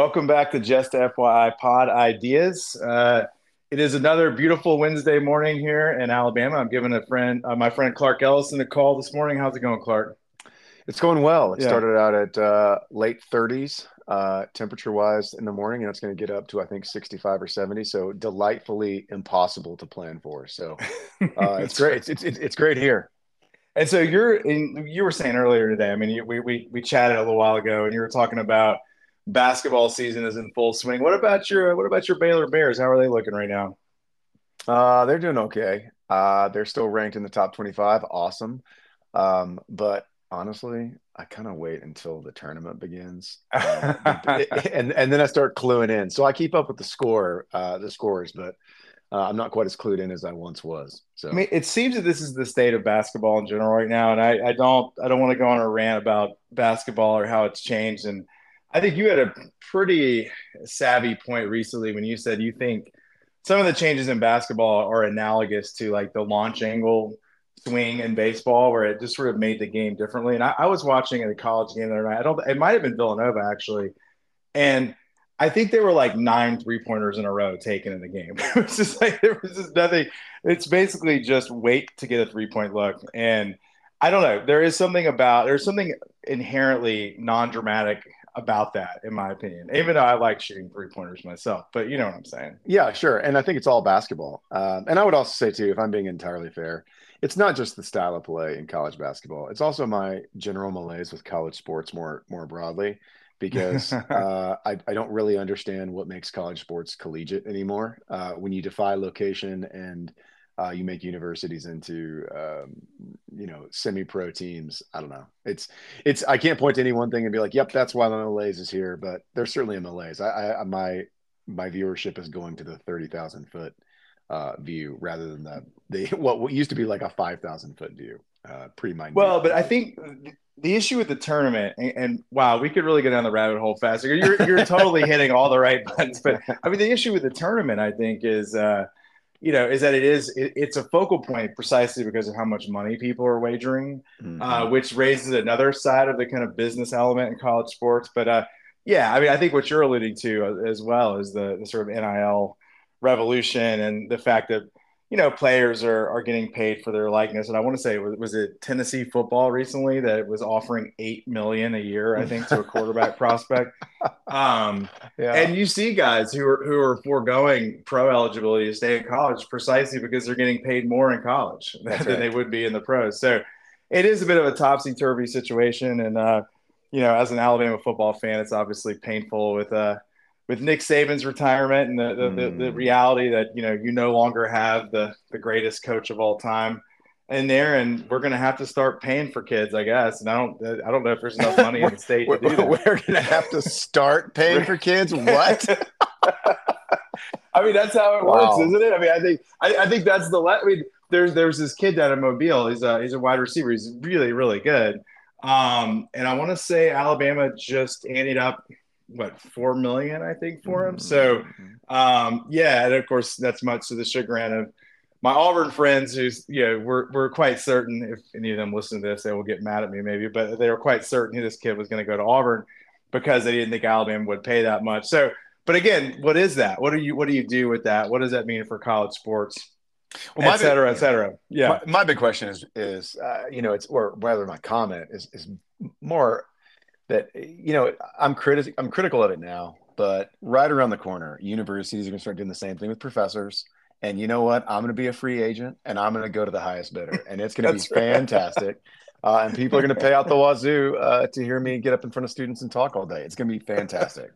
Welcome back to Just FYI Pod Ideas. Uh, it is another beautiful Wednesday morning here in Alabama. I'm giving a friend, uh, my friend Clark Elliston, a call this morning. How's it going, Clark? It's going well. It yeah. started out at uh, late 30s uh, temperature wise in the morning, and it's going to get up to I think 65 or 70. So delightfully impossible to plan for. So uh, it's great. It's, it's, it's great here. And so you're in, you were saying earlier today. I mean, we we we chatted a little while ago, and you were talking about basketball season is in full swing. What about your what about your Baylor Bears? How are they looking right now? Uh, they're doing okay. Uh, they're still ranked in the top 25. Awesome. Um, but honestly, I kind of wait until the tournament begins, uh, and and then I start cluing in. So I keep up with the score, uh, the scores, but uh, I'm not quite as clued in as I once was. So I mean, it seems that this is the state of basketball in general right now, and I, I don't I don't want to go on a rant about basketball or how it's changed. And I think you had a pretty savvy point recently when you said you think some of the changes in basketball are analogous to like the launch angle swing in baseball, where it just sort of made the game differently. And I, I was watching a college game the other night. I don't. It might have been Villanova actually, and I think there were like nine three pointers in a row taken in the game. it was just like there was just nothing. It's basically just wait to get a three point look. And I don't know. There is something about there's something inherently non dramatic about that, in my opinion. Even though I like shooting three pointers myself, but you know what I'm saying. Yeah, sure. And I think it's all basketball. Um, and I would also say too, if I'm being entirely fair, it's not just the style of play in college basketball. It's also my general malaise with college sports more more broadly because uh, I, I, don't really understand what makes college sports collegiate anymore. Uh, when you defy location and uh, you make universities into um, you know semi-pro teams, I don't know. It's it's I can't point to any one thing and be like, "Yep, that's why the malaise is here." But there's certainly a malaise. I, I my my viewership is going to the thirty thousand foot uh, view rather than the the what used to be like a five thousand foot view. Uh, pretty mind. Well, but I think the issue with the tournament, and, and, wow, we could really go down the rabbit hole faster. You're you're totally hitting all the right buttons, but I mean, the issue with the tournament, I think, is uh, you know, is that it is it, it's a focal point precisely because of how much money people are wagering, mm-hmm. uh, which raises another side of the kind of business element in college sports. But uh, yeah, I mean, I think what you're alluding to as well is the, the sort of NIL revolution and the fact that you know, players are, are getting paid for their likeness. And I want to say, was, was it Tennessee football recently that was offering eight million a year, I think, to a quarterback prospect. Um, yeah. and you see guys who are who are foregoing pro eligibility to stay in college precisely because they're getting paid more in college than right. they would be in the pros. So it is a bit of a topsy turvy situation. And uh, you know, as an Alabama football fan, it's obviously painful with uh with Nick Saban's retirement and the the, mm. the, the, mm. reality that you know you no longer have the the greatest coach of all time in there, and we're going to have to start paying for kids, I guess. And I don't I don't know if there's enough money in the state to do that. We're going to have to start paying for kids. What? I mean, that's how it wow. works, isn't it? I mean, I think I, I think that's the. I mean, there's there's this kid down in Mobile. He's a he's a wide receiver. He's really really good. Um, and I want to say Alabama just ended up what four million I think for him. So mm-hmm. um, yeah, and of course that's much to the chagrin of my Auburn friends who's you know we're, we're quite certain if any of them listen to this they will get mad at me maybe but they were quite certain this kid was going to go to Auburn because they didn't think Alabama would pay that much. So but again, what is that? What do you what do you do with that? What does that mean for college sports? Well, et cetera, big, et cetera. Yeah. My, my, big question is, is, uh, you know, it's, or rather my comment is, is more that you know I'm critical I'm critical of it now, but right around the corner, universities are going to start doing the same thing with professors. And you know what? I'm going to be a free agent, and I'm going to go to the highest bidder, and it's going to be fantastic. Uh, and people are going to pay out the wazoo uh, to hear me get up in front of students and talk all day. It's going to be fantastic.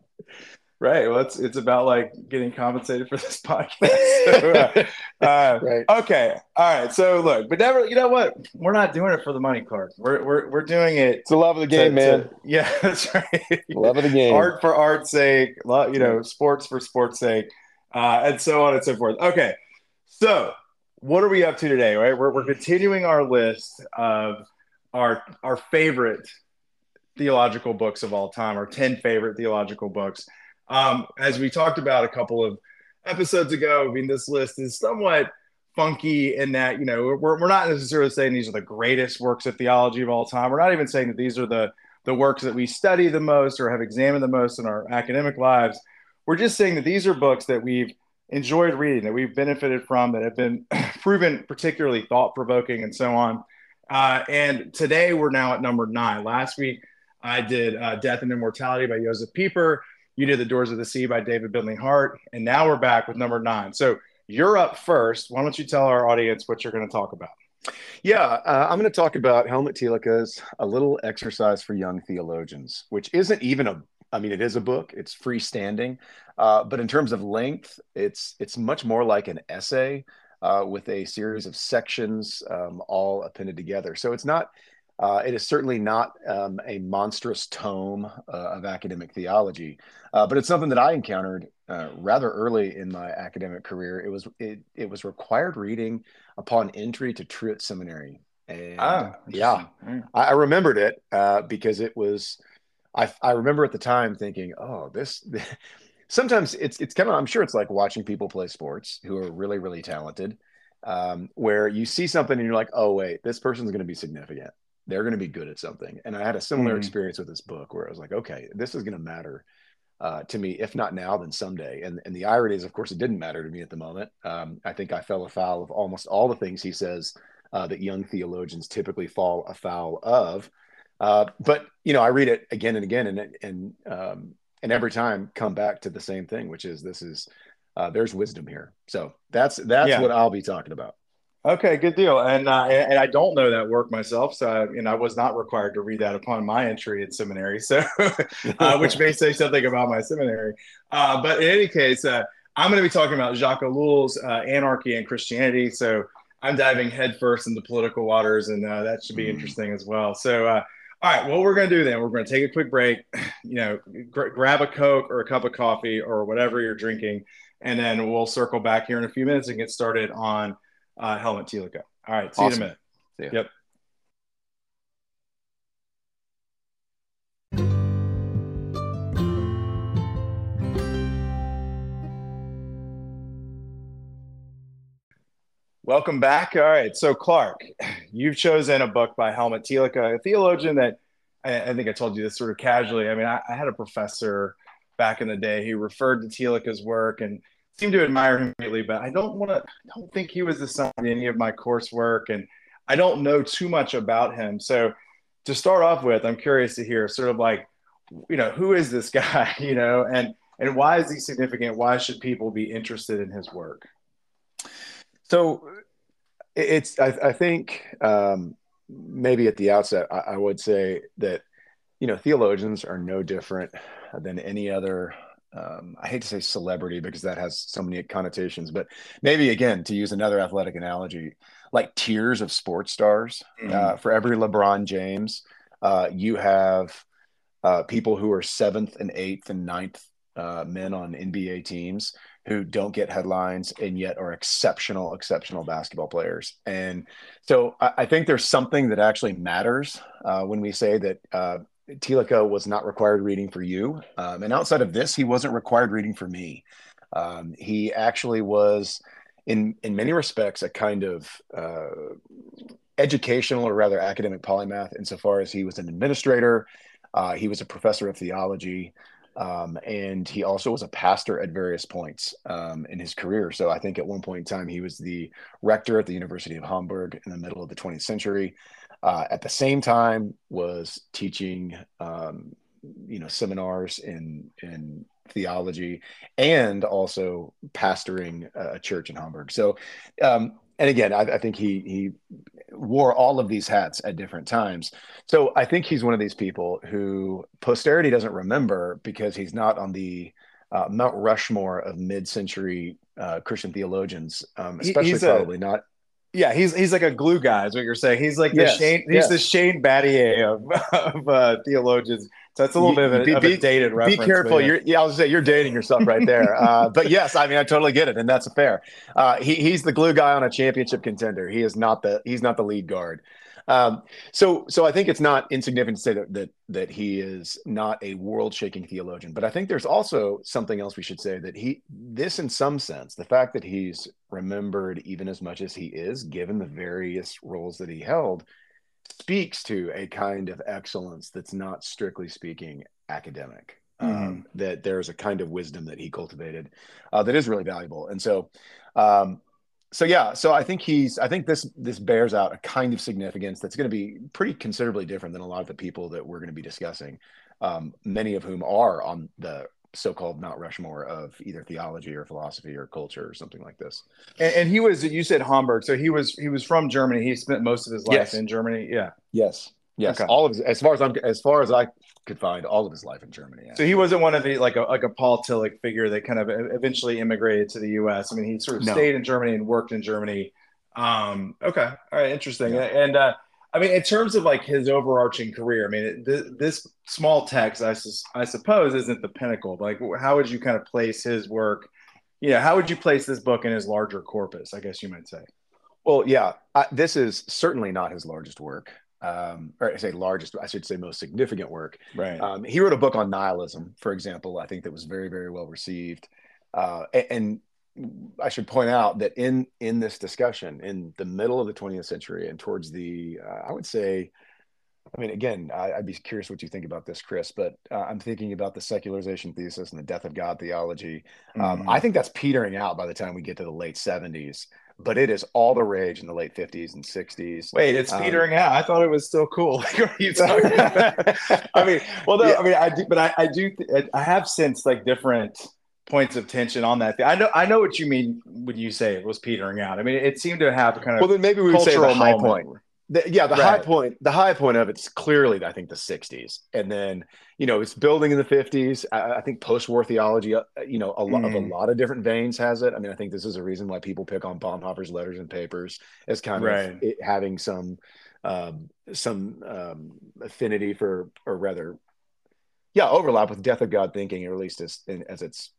Right. Well, it's it's about like getting compensated for this podcast. So, uh, uh, right. Okay. All right. So look, but never. You know what? We're not doing it for the money, Clark. We're we're we're doing it. It's the love of the game, to, man. To, yeah, that's right. Love of the game. Art for art's sake. You know, sports for sports sake, uh, and so on and so forth. Okay. So what are we up to today? Right. We're we're continuing our list of our our favorite theological books of all time, our ten favorite theological books. Um, as we talked about a couple of episodes ago, I mean, this list is somewhat funky in that, you know, we're, we're not necessarily saying these are the greatest works of theology of all time. We're not even saying that these are the the works that we study the most or have examined the most in our academic lives. We're just saying that these are books that we've enjoyed reading, that we've benefited from, that have been proven particularly thought provoking, and so on. Uh, and today we're now at number nine. Last week I did uh, Death and Immortality by Josef Pieper. You did The Doors of the Sea by David Bentley Hart. And now we're back with number nine. So you're up first. Why don't you tell our audience what you're going to talk about? Yeah, uh, I'm going to talk about Helmut Thielicke's A Little Exercise for Young Theologians, which isn't even a I mean, it is a book. It's freestanding, uh, but in terms of length, it's it's much more like an essay uh, with a series of sections um, all appended together. So it's not. Uh, it is certainly not um, a monstrous tome uh, of academic theology, uh, but it's something that I encountered uh, rather early in my academic career. It was it, it was required reading upon entry to Truett Seminary, and ah, yeah, mm. I, I, remembered it because it was I, I remember at the time thinking, oh, this. Sometimes it's it's kind of I'm sure it's like watching people play sports who are really really talented, um, where you see something and you're like, oh wait, this person's going to be significant. They're going to be good at something. And I had a similar mm-hmm. experience with this book where I was like, okay, this is going to matter uh, to me, if not now, then someday. And and the irony is, of course, it didn't matter to me at the moment. Um, I think I fell afoul of almost all the things he says uh, that young theologians typically fall afoul of. Uh, but you know, I read it again and again, and and um, and every time come back to the same thing, which is this is uh, there's wisdom here. So that's that's yeah. what I'll be talking about. Okay, good deal. And uh, and I don't know that work myself, so I, and I was not required to read that upon my entry in seminary. So, uh, which may say something about my seminary. Uh, but in any case, uh, I'm going to be talking about Jacques Ellul's uh, Anarchy and Christianity. So I'm diving headfirst into political waters, and uh, that should be mm. interesting as well. So all right, what we're going to do then, we're going to take a quick break, you know, gr- grab a Coke or a cup of coffee or whatever you're drinking, and then we'll circle back here in a few minutes and get started on uh, Helmut Thielicke. All right, see awesome. you in a minute. Yep. Welcome back. All right. So, Clark, you've chosen a book by Helmut Thielicke, a theologian that I, I, think I told you this sort of casually. I mean, I, I, had a professor back in the day who referred to Thielicke's work and seemed to admire him greatly, but I don't want to, don't think he was assigned any of my coursework. And I don't know too much about him. So, to start off with, I'm curious to hear sort of like, you know, who is this guy, you know, and, and why is he significant? Why should people be interested in his work? So it's I, I think um, maybe at the outset I, I, would say that you know theologians are no different than any other. Um, I hate to say celebrity because that has so many connotations, but maybe again to use another athletic analogy, like tiers of sports stars. Mm-hmm. Uh, for every LeBron James, uh, you have uh, people who are seventh and eighth and ninth uh, men on NBA teams who don't get headlines and yet are exceptional, exceptional basketball players. And so I, I think there's something that actually matters uh, when we say that Thielicke was not required reading for you. Um, and outside of this, he wasn't required reading for me. Um, he actually was, in in many respects, a kind of uh, educational or rather academic polymath insofar as he was an administrator. Uh, he was a professor of theology. Um, and he also was a pastor at various points um, in his career. So I think at one point in time, he was the rector at the University of Hamburg in the middle of the 20th century. Uh, at the same time, was teaching, um, you know, seminars in in theology, and also pastoring a church in Hamburg. So um, and again, I, I, think he he wore all of these hats at different times. So I think he's one of these people who posterity doesn't remember because he's not on the uh, Mount Rushmore of mid-century uh, Christian theologians, um, especially he's probably a, not. Yeah, he's he's like a glue guy, is what you're saying. He's like the yes, Shane. He's yes. the Shane Battier of, of uh, theologians. So that's a little bit of a, be, of a dated reference. Be careful. Yeah. You're, yeah, I was say you're dating yourself right there. Uh, but yes, I mean, I totally get it, and that's fair. Uh, he, he's the glue guy on a championship contender. He is not the he's not the lead guard. Um, so so I think it's not insignificant to say that that that he is not a world-shaking theologian. But I think there's also something else we should say that he this in some sense the fact that he's remembered even as much as he is, given the various roles that he held speaks to a kind of excellence that's not strictly speaking academic. Um, mm-hmm. Um, that there's a kind of wisdom that he cultivated uh, that is really valuable, and so, um, so yeah, so I think he's, I think this this bears out a kind of significance that's going to be pretty considerably different than a lot of the people that we're going to be discussing, um, many of whom are on the so-called Mount Rushmore of either theology or philosophy or culture or something like this. And, and, he was you said Hamburg, so he was he was from Germany. He spent most of his life yes. in Germany. Yeah. Yes. Yes. Okay. All of his, as far as I'm as far as I could find, all of his life in Germany. Yeah. So he wasn't one of the like a like a Paul Tillich figure that kind of eventually immigrated to the U.S. I mean, he sort of no. stayed in Germany and worked in Germany. Um, okay. All right. Interesting. Yeah. And uh, I mean, in terms of like his overarching career, I mean, this, this small text, I, I suppose, isn't the pinnacle. But like, how would you kind of place his work? You know, how would you place this book in his larger corpus? I guess you might say. Well, yeah, I, this is certainly not his largest work, um, or I say largest. I should say most significant work. Right. Um, he wrote a book on nihilism, for example. I think that was very, very well received. Uh, and, and I should point out that in in this discussion, in the middle of the 20th century and towards the, uh, I would say, I mean, again, I, would be curious what you think about this, Chris. But uh, I'm thinking about the secularization thesis and the death of God theology. Um, mm-hmm. I think that's petering out by the time we get to the late 70s. But it is all the rage in the late 50s and 60s. Wait, it's um, petering out. I thought it was still cool. Like, what are you talking about? I mean, well, no, yeah. I mean, I do, but I, I do, I have sensed like different points of tension on that. I know I know what you mean when you say it was petering out. I mean, it seemed to have kind of well. Then maybe we would say the high point. The, yeah, the right. high point. The high point of it's clearly, I think, the '60s, and then you know it's building in the '50s. I, I think post-war theology, uh, you know, a lot mm. of a mm-hmm. lot of different veins has it. I mean, I think this is a reason why people pick on Bonhoeffer's letters and papers as kind right. of it, having some um, some um, affinity for, or rather, yeah, overlap with death of God thinking, or at least as as it's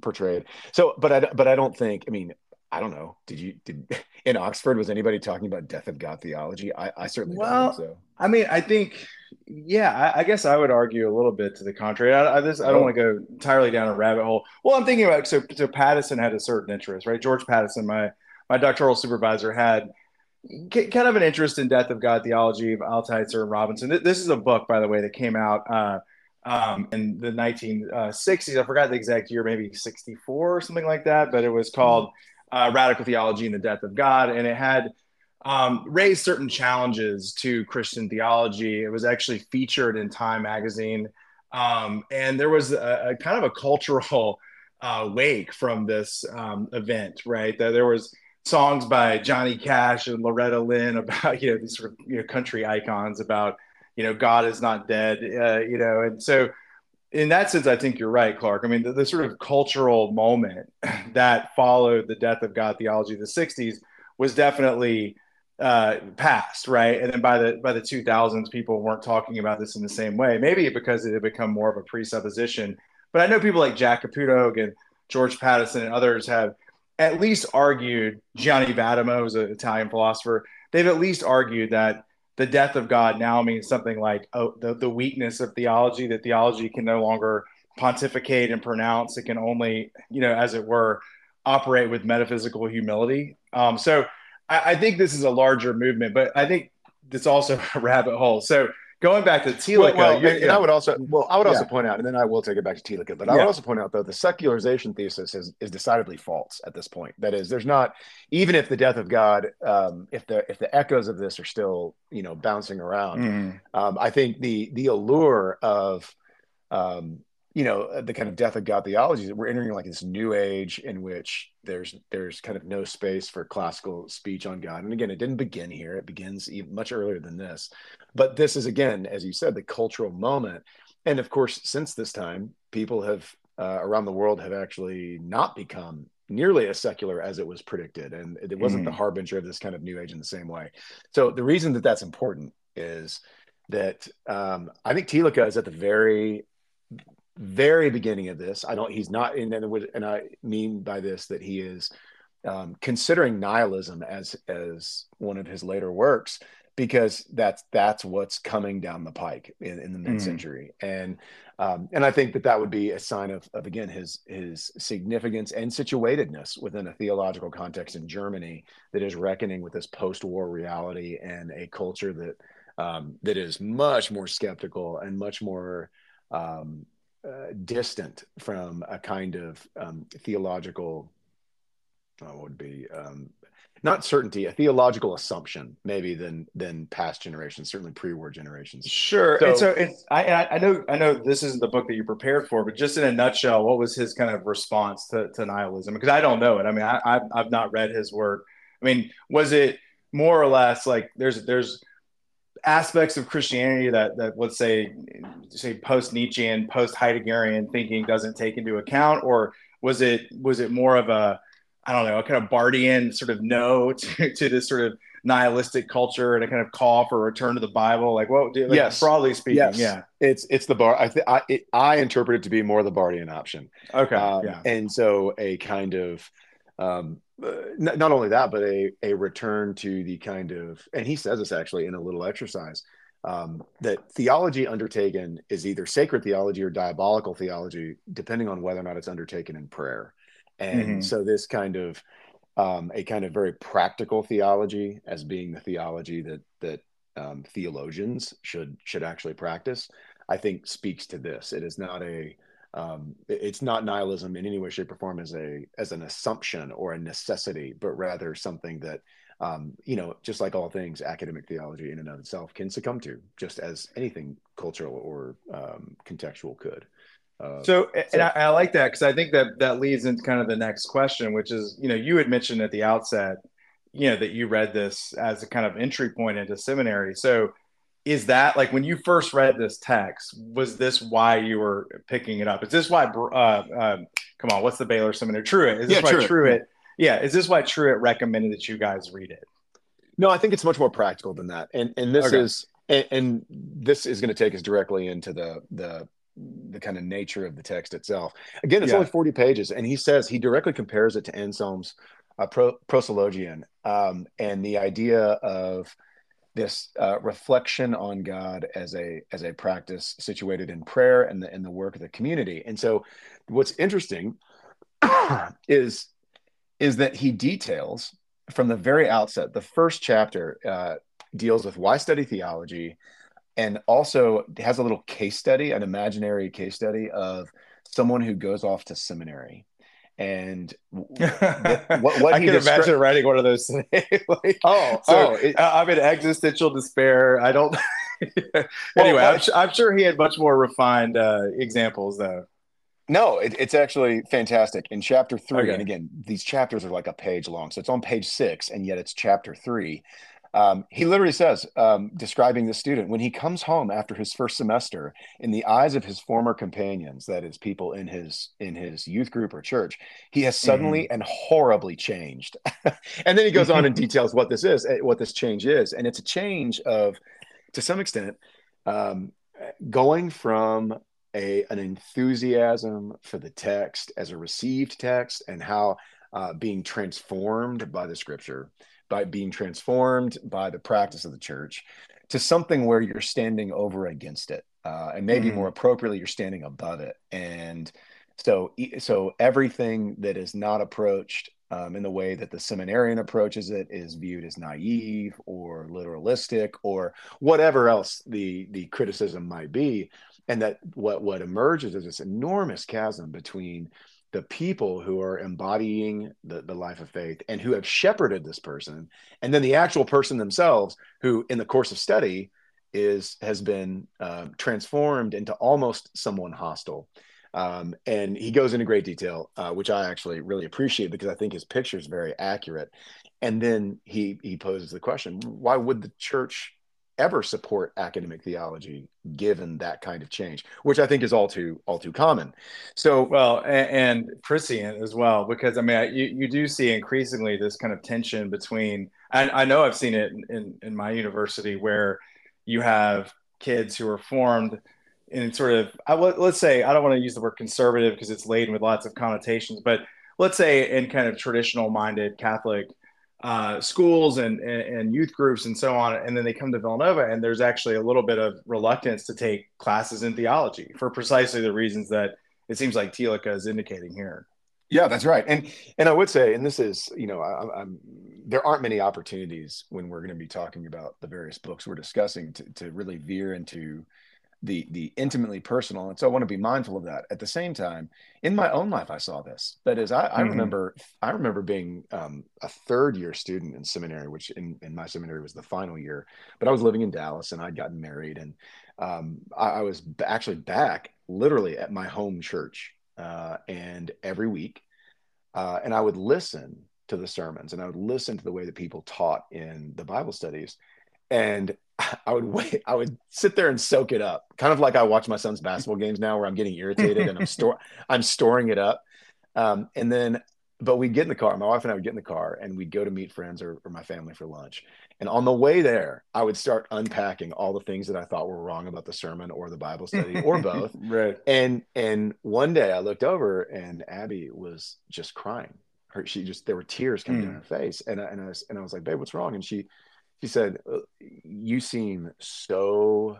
portrayed. So, but I but I don't think. I mean, I don't know. Did you did in Oxford was anybody talking about death of God theology? I, I certainly well, so. I mean, I think yeah. I, I, guess I would argue a little bit to the contrary. I, I, this, I don't oh. want to go entirely down a rabbit hole. Well, I'm thinking about so so Pattison had a certain interest, right? George Pattison, my my doctoral supervisor, had kind of an interest in death of God theology of Altizer and Robinson. This is a book, by the way, that came out. Uh, um, in the 1960s. I forgot the exact year, maybe 64 or something like that, but it was called uh, Radical Theology and the Death of God. And it had um, raised certain challenges to Christian theology. It was actually featured in Time magazine. Um, and there was a, a, kind of a cultural uh, wake from this um, event, right? There was songs by Johnny Cash and Loretta Lynn about, you know, these sort of you know, country icons about you know, God is not dead, uh, you know, and so in that sense, I think you're right, Clark. I mean, the, the, sort of cultural moment that followed the death of God theology of the '60s was definitely uh, past, right? And then by the by the 2000s, people weren't talking about this in the same way. Maybe because it had become more of a presupposition. But I know people like Jack Caputo and George Pattison and others have at least argued. Gianni Vattimo is an Italian philosopher. They've at least argued that the death of God now means something like oh, the, the weakness of theology, that theology can no longer pontificate and pronounce. It can only, you know, as it were, operate with metaphysical humility. Um, so I, I, think this is a larger movement, but I think it's also a rabbit hole. So going back to Thielicke, well, well and I would also well, I would also yeah. point out, and then I will take it back to Thielicke, but I would also point out though the secularization thesis is is decidedly false at this point. That is, there's not even if the death of God, um, if the if the echoes of this are still you know bouncing around, mm. um, I think the the allure of um, you know the kind of death of God theology that we're entering like this new age in which there's there's kind of no space for classical speech on God. And again, it didn't begin here; it begins even much earlier than this. But this is again, as you said, the cultural moment. And of course, since this time, people have uh, around the world have actually not become nearly as secular as it was predicted, and it wasn't mm. the harbinger of this kind of new age in the same way. So the reason that that's important is that um, I think Thielicke is at the very very beginning of this. I don't. He's not in, and I mean by this that he is um, considering nihilism as as one of his later works because that's that's what's coming down the pike in, in the mid-century mm. and um, and I think that that would be a sign of, of again his his significance and situatedness within a theological context in Germany that is reckoning with this post-war reality and a culture that um, that is much more skeptical and much more um, uh, distant from a kind of um, theological uh, would be um, not certainty, a theological assumption, maybe than than past generations, certainly pre-war generations. Sure. So, and so it's I I know I know this isn't the book that you prepared for, but just in a nutshell, what was his kind of response to, to nihilism? Because I don't know it. I mean, I I've, I've not read his work. I mean, was it more or less like there's there's aspects of Christianity that that let's say say post Nietzschean, post Heideggerian thinking doesn't take into account, or was it was it more of a I don't know, a kind of Barthian sort of no to, to this sort of nihilistic culture and a kind of call for a return to the Bible? Like, what? Like, yes, broadly speaking, yes. yeah, it's it's the bar. I think I it, I interpret it to be more the Barthian option. Okay, um, yeah, and so a kind of um, not, not only that, but a a return to the kind of, and he says this actually in a little exercise. Um, that theology undertaken is either sacred theology or diabolical theology, depending on whether or not it's undertaken in prayer. And mm-hmm. so this kind of um, a kind of very practical theology as being the theology that that um, theologians should should actually practice, I think speaks to this. It is not a um, it's not nihilism in any way, shape, or form as a as an assumption or a necessity, but rather something that um, you know, just like all things, academic theology in and of itself can succumb to, just as anything cultural or um, contextual could. Uh, so, so, and I, I like that because I think that that leads into kind of the next question, which is, you know, you had mentioned at the outset, you know, that you read this as a kind of entry point into seminary. So, is that like when you first read this text, was this why you were picking it up? Is this why, uh, um, come on, what's the Baylor seminar Truett. Is this yeah, why Truett. Truett? Yeah. Is this why Truett recommended that you guys read it? No, I think it's much more practical than that. And, and this okay. is, and, and this is going to take us directly into the, the the kind of nature of the text itself. Again, it's yeah. only 40 pages, and he says he directly compares it to Anselm's uh, Pro- Proslogion um, and the idea of this uh, reflection on God as a as a practice situated in prayer and the in the work of the community. And so, what's interesting is is that he details from the very outset. The first chapter uh, deals with why study theology and also has a little case study, an imaginary case study of someone who goes off to seminary. And what, what I can descri- imagine writing one of those today. like, oh, so oh, it, I'm in existential despair. I don't. anyway, well, I'm, I'm, sure he had much more refined uh, examples, though. No, it, it's actually fantastic. In chapter three, okay. and again, these chapters are like a page long, so it's on page six, and yet it's chapter three. Um, he literally says, um, describing the student, when he comes home after his first semester, in the eyes of his former companions, that is, people in his in his youth group or church, he has suddenly mm-hmm. and horribly changed. and then he goes on and details what this is, eh, what this change is, and it's a change of, to some extent, um, going from a an enthusiasm for the text as a received text and how uh, being transformed by the scripture by being transformed by the practice of the church to something where you're standing over against it uh, and maybe mm. more appropriately you're standing above it and so so everything that is not approached um, in the way that the seminarian approaches it is viewed as naive or literalistic or whatever else the the criticism might be and that what what emerges is this enormous chasm between the people who are embodying the, the life of faith and who have shepherded this person and then the actual person themselves who in the course of study is has been uh, transformed into almost someone hostile. Um, and he goes into great detail uh, which i actually really appreciate because i think his picture is very accurate. And then he he poses the question why would the church ever support academic theology given that kind of change which i think is all too all too common. So well and, and prescient as well because i mean you, you do see increasingly this kind of tension between and i know i've seen it in, in, in my university where you have kids who are formed in sort of I, let's say i don't want to use the word conservative because it's laden with lots of connotations but let's say in kind of traditional minded Catholic uh, schools and, and, and youth groups and so on, and then they come to Villanova, and there's actually a little bit of reluctance to take classes in theology for precisely the reasons that it seems like Thielicke is indicating here. Yeah, that's right. And and I would say, and this is, you know, I, am there aren't many opportunities when we're going to be talking about the various books we're discussing to to really veer into the the intimately personal and so i want to be mindful of that. At the same time in my own life i saw this. That is i, I mm-hmm. remember i remember being um, a third year student in seminary which in, in my seminary was the final year but i was living in dallas and i'd gotten married and um, I, I, was actually back literally at my home church uh, and every week uh, and i would listen to the sermons and i would listen to the way that people taught in the bible studies. And I would wait. I would sit there and soak it up, kind of like I watch my son's basketball games now, where I'm getting irritated and I'm store I'm storing it up. Um, and then, but we'd get in the car. My wife and I would get in the car, and we'd go to meet friends or, or my family for lunch. And on the way there, I would start unpacking all the things that I thought were wrong about the sermon or the Bible study or both. right. And and one day I looked over, and Abby was just crying. Her she just there were tears coming mm. down her face, and I, and I was and I was like, babe, what's wrong? And she she said, uh, You seem so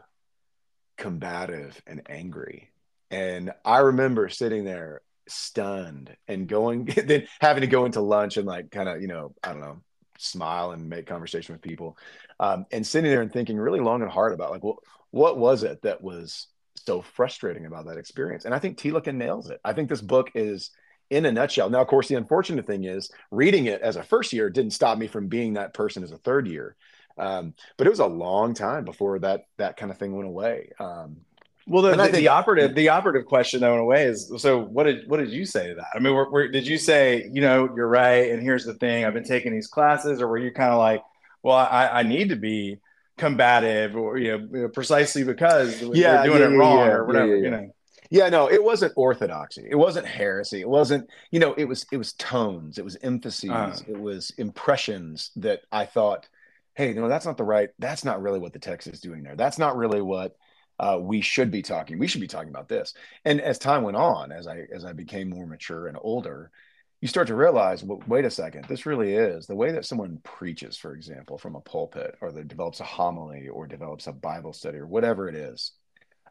combative and angry. And I remember sitting there stunned and going, then having to go into lunch and like kind of, you know, I don't know, smile and make conversation with people. Um, and sitting there and thinking really long and hard about like, well, what was it that was so frustrating about that experience? And I think Thielicke nails it. I think this book is in a nutshell. Now, of course, the unfortunate thing is reading it as a first year didn't stop me from being that person as a third year. Um, but it was a long time before that that kind of thing went away. Um, well, the, the, think, the, operative the operative question that went away is so. What did what did you say to that? I mean, were, were, did you say you know you're right and here's the thing I've been taking these classes, or were you kind of like, well, I, I need to be combative or you know precisely because yeah, doing yeah, it wrong yeah, or whatever you know yeah no it wasn't orthodoxy. It wasn't heresy. It wasn't you know it was it was tones it was emphases uh, it was impressions that i thought hey no that's not the right that's not really what the text is doing there. That's not really what uh, we should be talking we should be talking about this. And as time went on as i as i became more mature and older you start to realize well, wait a second this really is the way that someone preaches for example from a pulpit or that develops a homily or develops a bible study or whatever it is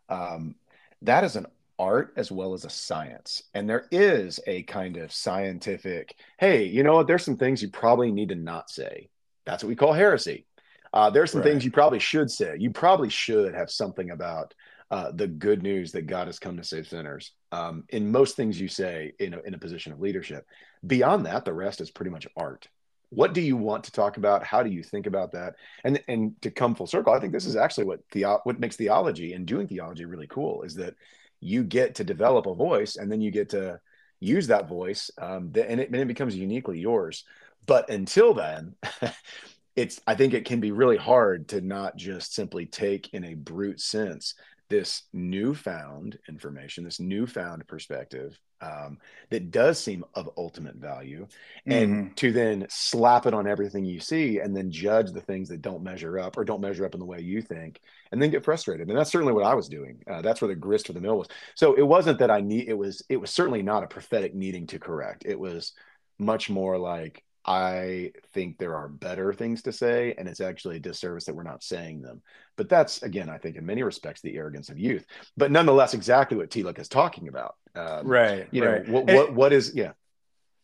um, that is an art as well as a science. And there is a kind of scientific, hey, you know what? There's some things you probably need to not say. That's what we call heresy. Uh, there's some right. things you probably should say. You probably should have something about uh, the good news that God has come to save sinners um, in most things you say in a, in a position of leadership. Beyond that, the rest is pretty much art. What do you want to talk about? How do you think about that? And and to come full circle, I think this is actually what the what makes theology and doing theology really cool is that you get to develop a voice and then you get to use that voice um, and, it, and it becomes uniquely yours. But until then it's i think it can be really hard to not just simply take in a brute sense this newfound information, this newfound perspective um, that does seem of ultimate value, and mm-hmm. to then slap it on everything you see and then judge the things that don't measure up or don't measure up in the way you think, and then get frustrated. And that's certainly what I was doing. Uh, that's where the grist for the mill was. So it wasn't that I need. It was. It was certainly not a prophetic needing to correct. It was much more like I think there are better things to say, and it's actually a disservice that we're not saying them. But that's again, I think, in many respects, the arrogance of youth. But nonetheless, exactly what Thielicke is talking about. Um, right. You know, right. what, what what is yeah.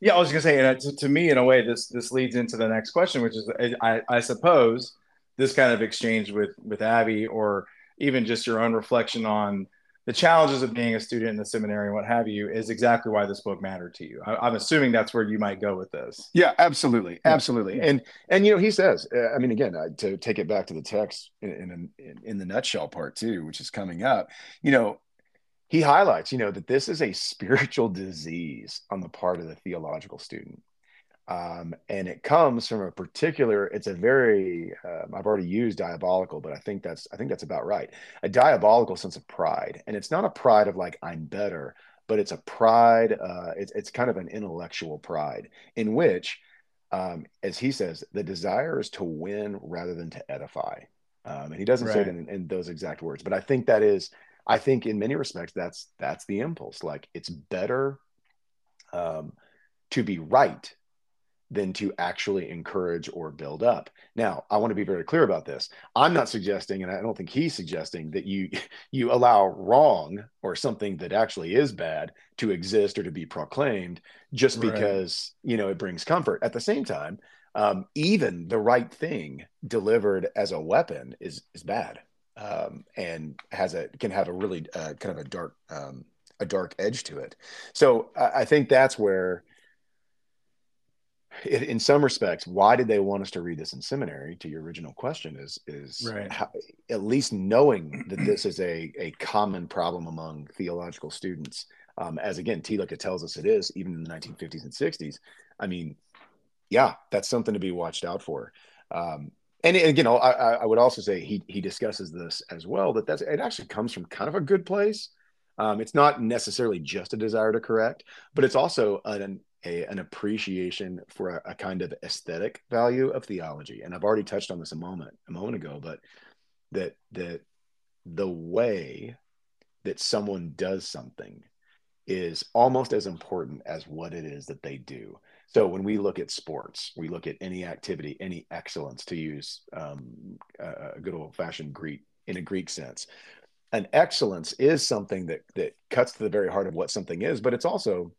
Yeah, I was gonna say, and to, to, me, in a way, this this leads into the next question, which is, I, I suppose, this kind of exchange with with Abby, or even just your own reflection on the challenges of being a student in the seminary and what have you is exactly why this book mattered to you. I, am assuming that's where you might go with this. Yeah, absolutely, absolutely. Yeah. And and you know he says, uh, I mean, again, to take it back to the text in, in in the nutshell part too, which is coming up. You know, he highlights, you know, that this is a spiritual disease on the part of the theological student um, and it comes from a particular it's a very uh, i've already used diabolical but i think that's i think that's about right. A diabolical sense of pride and it's not a pride of like i'm better but it's a pride uh, it's, it's kind of an intellectual pride in which um, as he says the desire is to win rather than to edify. Um, and he doesn't right. say it in, in those exact words but i think that is i think in many respects that's that's the impulse. Like it's better um, to be right than to actually encourage or build up. Now, I want to be very clear about this. I'm not suggesting, and I don't think he's suggesting that you you allow wrong or something that actually is bad to exist or to be proclaimed just Right. because you know it brings comfort. At the same time, um, even the right thing delivered as a weapon is is bad um, and has a can have a really uh, kind of a dark um, a dark edge to it. So I, I think that's where in, in some respects, why did they want us to read this in seminary? To your original question, is is Right. how, at least knowing that this is a a common problem among theological students, um, as again Thielicke tells us it is, even in the 1950s and 60s. I mean, yeah, that's something to be watched out for. Um, and, and again, I, I I would also say he he discusses this as well that that's it actually comes from kind of a good place. Um, it's not necessarily just a desire to correct, but it's also an a, an appreciation for a, a kind of aesthetic value of theology. And I've already touched on this a moment a moment ago, but that that the way that someone does something is almost as important as what it is that they do. So when we look at sports, we look at any activity, any excellence, to use um, a good old fashioned Greek in a Greek sense. An excellence is something that that cuts to the very heart of what something is, but it's also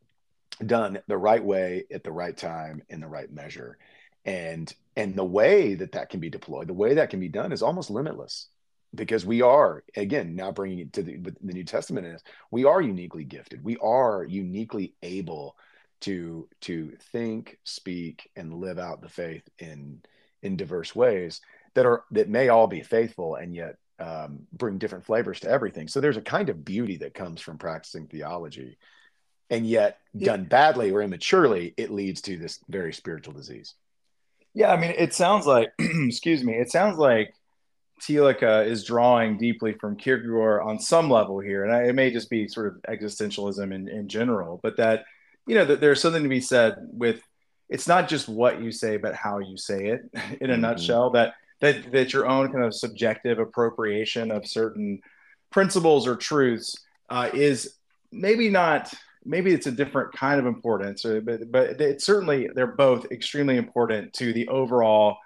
done the right way at the right time in the right measure. And and the way that that can be deployed the way that can be done is almost limitless because we are again now bringing it to the, the new testament is we are uniquely gifted. We are uniquely able to to think speak and live out the faith in in diverse ways that are that may all be faithful and yet um, bring different flavors to everything. So there's a kind of beauty that comes from practicing theology and yet done badly or immaturely it leads to this very spiritual disease Yeah, I mean, it sounds like, excuse me, it sounds like Thielicke is drawing deeply from Kierkegaard on some level here, and I, it may just be sort of existentialism in, in general, but that you know that there's something to be said with it's not just what you say, but how you say it. In a Mhm. nutshell, that that that your own kind of subjective appropriation of certain principles or truths uh, is maybe not maybe it's a different kind of importance or, but but it's certainly they're both extremely important to the overall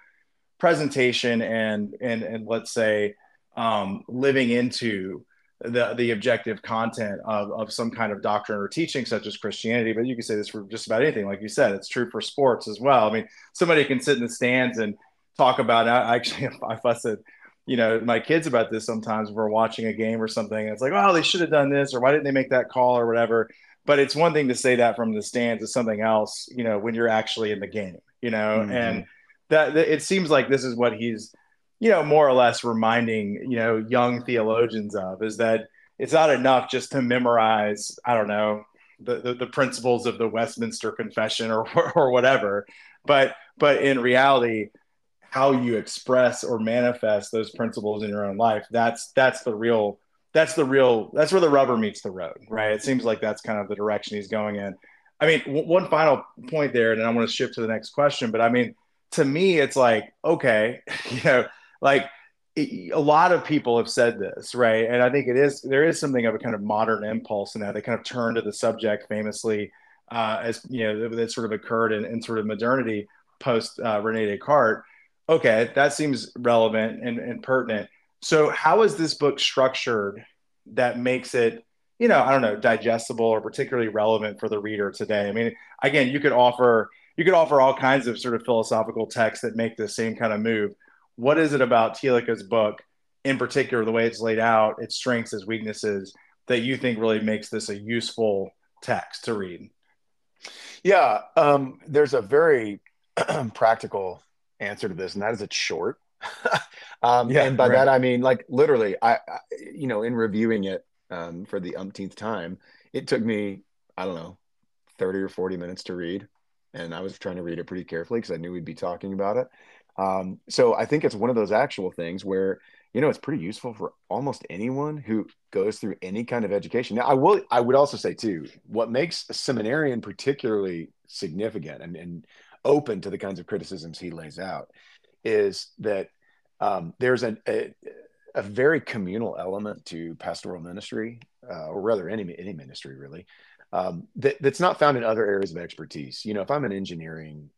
presentation and and and let's say um, living into the the objective content of, of some kind of doctrine or teaching such as christianity. But you can say this for just about anything like you said it's true for sports as well. I mean somebody can sit in the stands and talk about I actually i fuss at you know my kids about this sometimes we're watching a game or something and it's like oh they should have done this or why didn't they make that call or whatever but it's one thing to say that from the stands it's something else you know when you're actually in the game you know Mhm. and that, that it seems like this is what he's you know more or less reminding you know young theologians of is that it's not enough just to memorize i don't know the, the, the principles of the westminster confession or or whatever but but in reality how you express or manifest those principles in your own life that's that's the real that's the real that's where the rubber meets the road right? It seems like that's kind of the direction he's going in. I mean w- one final point there and then i want to shift to the next question but i mean to me it's like okay you know like a lot of people have said this right? And i think it is there is something of a kind of modern impulse in that they kind of turn to the subject famously uh, as you know that, that sort of occurred in, in sort of modernity post uh, rene descartes. Okay that seems relevant and, and pertinent so how is this book structured that makes it you know i don't know digestible or particularly relevant for the reader today? I mean again you could offer you could offer all kinds of sort of philosophical texts that make the same kind of move. What is it about Thielicke's book in particular the way it's laid out its strengths its weaknesses that you think really makes this a useful text to read? Yeah um, there's a very practical answer to this and that is it's short um, Yeah, and by right. that i mean like literally I, I you know in reviewing it um, for the umpteenth time it took me i don't know 30 or 40 minutes to read. And i was trying to read it pretty carefully because i knew we'd be talking about it. Um, so i think it's one of those actual things where you know it's pretty useful for almost anyone who goes through any kind of education. Now i will i would also say too what makes a seminarian particularly significant and, and open to the kinds of criticisms he lays out is that um, there's an, a, a very communal element to pastoral ministry uh, or rather any any ministry really um, that, that's not found in other areas of expertise. You know, if I'm an engineering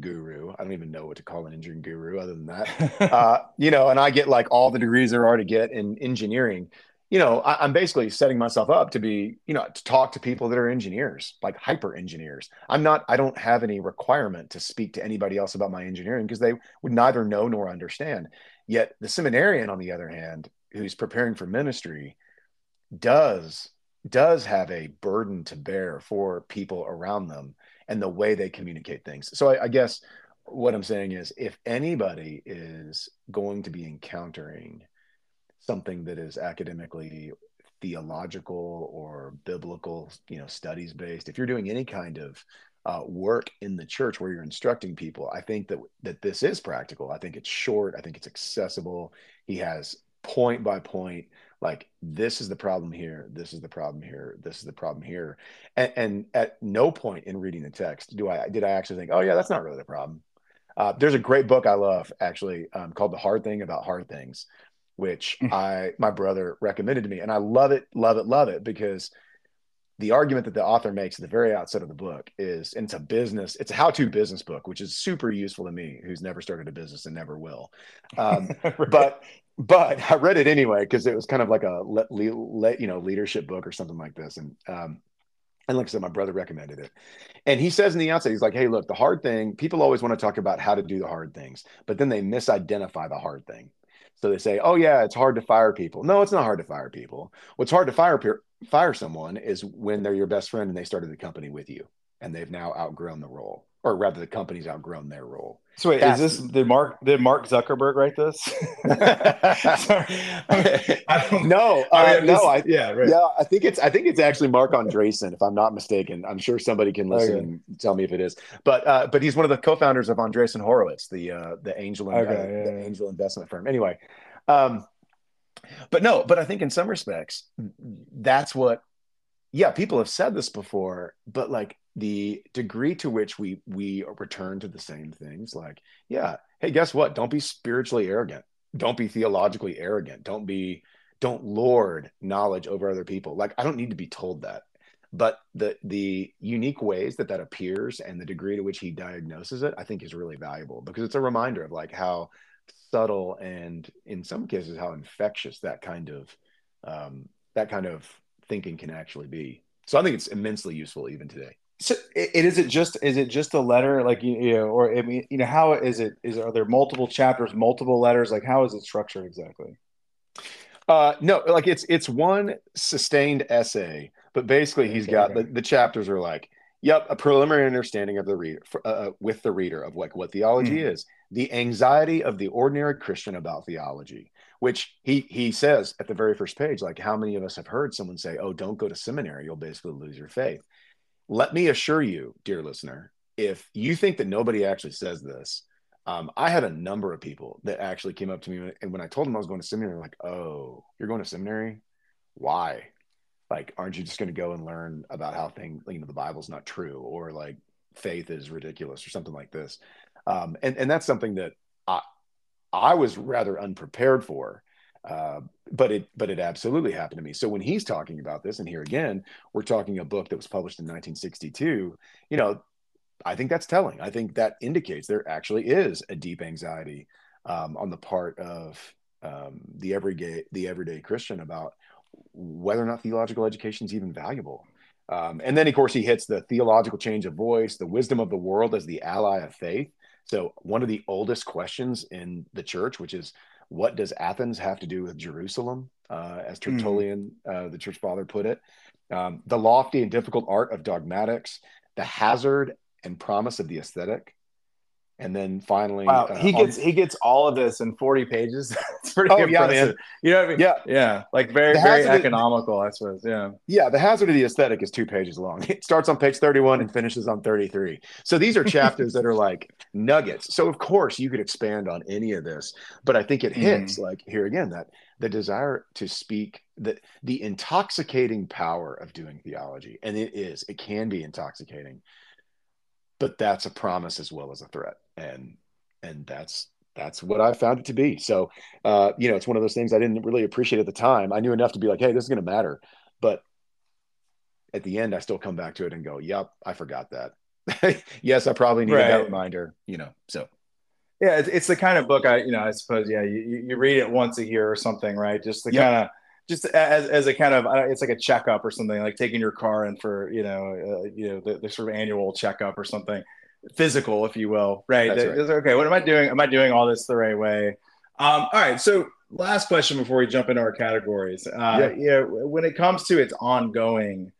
guru, I don't even know what to call an engineering guru other than that. uh, you know, and I get like all the degrees there are to get in engineering. You know, I, I'm basically setting myself up to be, you know, to talk to people that are engineers, like hyper engineers. I'm not, I don't have any requirement to speak to anybody else about my engineering because they would neither know nor understand. Yet the seminarian, on the other hand, who's preparing for ministry, does does have a burden to bear for people around them and the way they communicate things. So I, I, guess what I'm saying is if anybody is going to be encountering something that is academically theological or biblical, you know, studies based, if you're doing any kind of uh, work in the church where you're instructing people, I think that that this is practical. I think it's short. I think it's accessible. He has point by point like this is the problem here this is the problem here this is the problem here and, and at no point in reading the text do i did i actually think oh yeah that's not really the problem uh, there's a great book i love actually um, called the hard thing about hard things which hmm. i my brother recommended to me and i love it love it love it because the argument that the author makes at the very outset of the book is and it's a business it's a how-to business book which is super useful to me who's never started a business and never will um, right. but but I read it anyway because it was kind of like a let, let, you know leadership book or something like this. And um, and like I said, my brother recommended it. And he says in the outset, he's like, "Hey, look, the hard thing. People always want to talk about how to do the hard things, but then they misidentify the hard thing. So they say, "Oh yeah, it's hard to fire people." No, it's not hard to fire people. What's hard to fire fire someone is when they're your best friend and they started the company with you, and they've now outgrown the role or rather the company's outgrown their role. So wait, That's, is this did Mark did Mark Zuckerberg write this? no, uh, no, I, yeah, right. yeah. I think it's I think it's actually Marc Andreessen, if I'm not mistaken. I'm sure somebody can listen okay. and tell me if it is. But uh, but he's one of the co-founders of Andreessen Horowitz, the uh, the angel okay, yeah, the yeah. angel investment firm. Anyway, um, but no, but I think in some respects that's what. Yeah, people have said this before, but like the degree to which we we return to the same things like yeah hey guess what? Don't be spiritually arrogant. Don't be theologically arrogant. Don't be don't lord knowledge over other people. Like i don't need to be told that. But the the unique ways that that appears and the degree to which he diagnoses it i think is really valuable because it's a reminder of like how subtle and in some cases how infectious that kind of um, that kind of thinking can actually be so i think it's immensely useful even today so it, is it just is it just a letter like you, you know or I mean you know how is it is are there multiple chapters multiple letters like how is it structured exactly? Uh, no, like it's it's one sustained essay, but basically he's okay, got okay. The, the chapters are like, yep, a preliminary understanding of the reader uh, uh, with the reader of like what theology mm. is, the anxiety of the ordinary Christian about theology, which he he says at the very first page, like how many of us have heard someone say, "Oh, don't go to seminary, you'll basically lose your faith." let me assure you, dear listener, if you think that nobody actually says this, um, I had a number of people that actually came up to me, and when I told them I was going to seminary, like, "Oh, you're going to seminary? Why? Like, aren't you just going to go and learn about how things, you know, the Bible's not true, or like faith is ridiculous, or something like this?" Um, and and that's something that I I was rather unprepared for. Uh, but it but it absolutely happened to me. So when he's talking about this, and here again, we're talking a book that was published in 1962. You know, I think that's telling. I think that indicates there actually is a deep anxiety um, on the part of um, the everyday the everyday Christian about whether or not theological education is even valuable. Um, and then, of course, he hits the theological change of voice, the wisdom of the world as the ally of faith. So, one of the oldest questions in the church, which is what does Athens have to do with Jerusalem, uh, as hmm. Tertullian, mm. uh, the church father, put it? Um, the lofty and difficult art of dogmatics, the hazard and promise of the aesthetic, and then finally, wow, uh, he gets on, he gets all of this in forty pages. it's pretty oh, impressive. Yeah. You know what I mean? Yeah, yeah, like very very economical, I suppose. Yeah, yeah. The hazard of the aesthetic is two pages long. It starts on page thirty-one and finishes on thirty-three. So these are chapters that are like nuggets. So of course you could expand on any of this, but I think it hits mm. like here again that the desire to speak that the intoxicating power of doing theology, and it is, it can be intoxicating but that's a promise as well as a threat and and that's that's what I found it to be. So, uh, you know, it's one of those things I didn't really appreciate at the time. I knew enough to be like, hey, this is going to matter. But at the end, I still come back to it and go, "Yep, I forgot that." yes, I probably needed right. that reminder. You know, so yeah, it's, it's, the kind of book I, you know, I suppose, yeah, you, you read it once a year or something, right? Just the yep. kind of, just as, as a kind of, it's like a checkup or something, like taking your car in for, you know, uh, you know, the, the, sort of annual checkup or something, physical, if you will, right? right. Okay, what am I doing? Am I doing all this the right way? Um, all right, so last question before we jump into our categories. Uh, yeah. You know, when it comes to its ongoing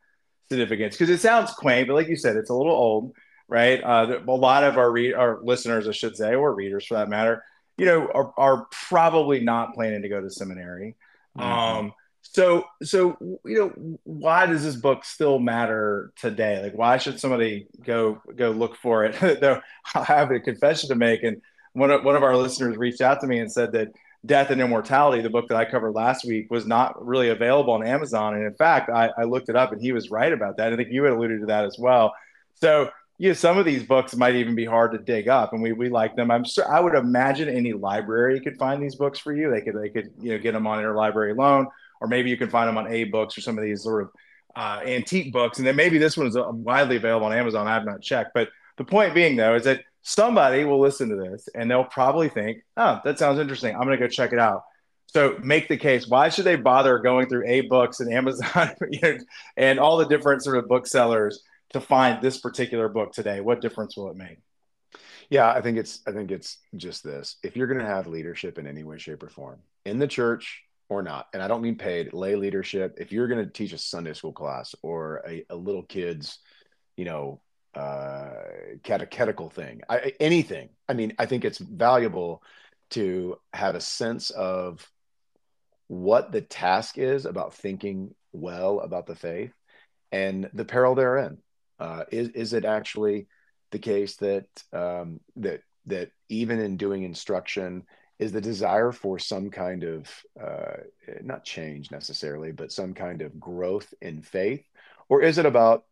significance, because it sounds quaint, but like you said, it's a little old right? Uh, a lot of our read our listeners, I should say, or readers for that matter, you know, are, are probably not planning to go to seminary. Mm-hmm. Um, so, so you know, why does this book still matter today? Like, why should somebody go go look for it? Though I have a confession to make, and one of one of our listeners reached out to me and said that Death and Immortality, the book that I covered last week, was not really available on Amazon. And in fact, I, I looked it up, and he was right about that. I think you had alluded to that as well. So you know, some of these books might even be hard to dig up, and we we like them. I'm sure I would imagine any library could find these books for you. They could they could you know get them on interlibrary loan, or maybe you can find them on AbeBooks or some of these sort of uh, antique books. And then maybe this one is uh, widely available on Amazon. I have not checked, but the point being though is that somebody will listen to this and they'll probably think, oh, that sounds interesting. I'm going to go check it out. So make the case. Why should they bother going through AbeBooks and Amazon and all the different sort of booksellers? to find this particular book today? What difference will it make? Yeah, I think it's I think it's just this. If you're going to have leadership in any way, shape, or form in the church or not, and I don't mean paid lay leadership. If you're going to teach a Sunday school class or a, a little kids, you know, uh, catechetical thing, I, anything. I mean, I think it's valuable to have a sense of what the task is about thinking well about the faith and the peril therein. Uh, is is it actually the case that um, that that even in doing instruction is the desire for some kind of uh, not change necessarily, but some kind of growth in faith, or is it about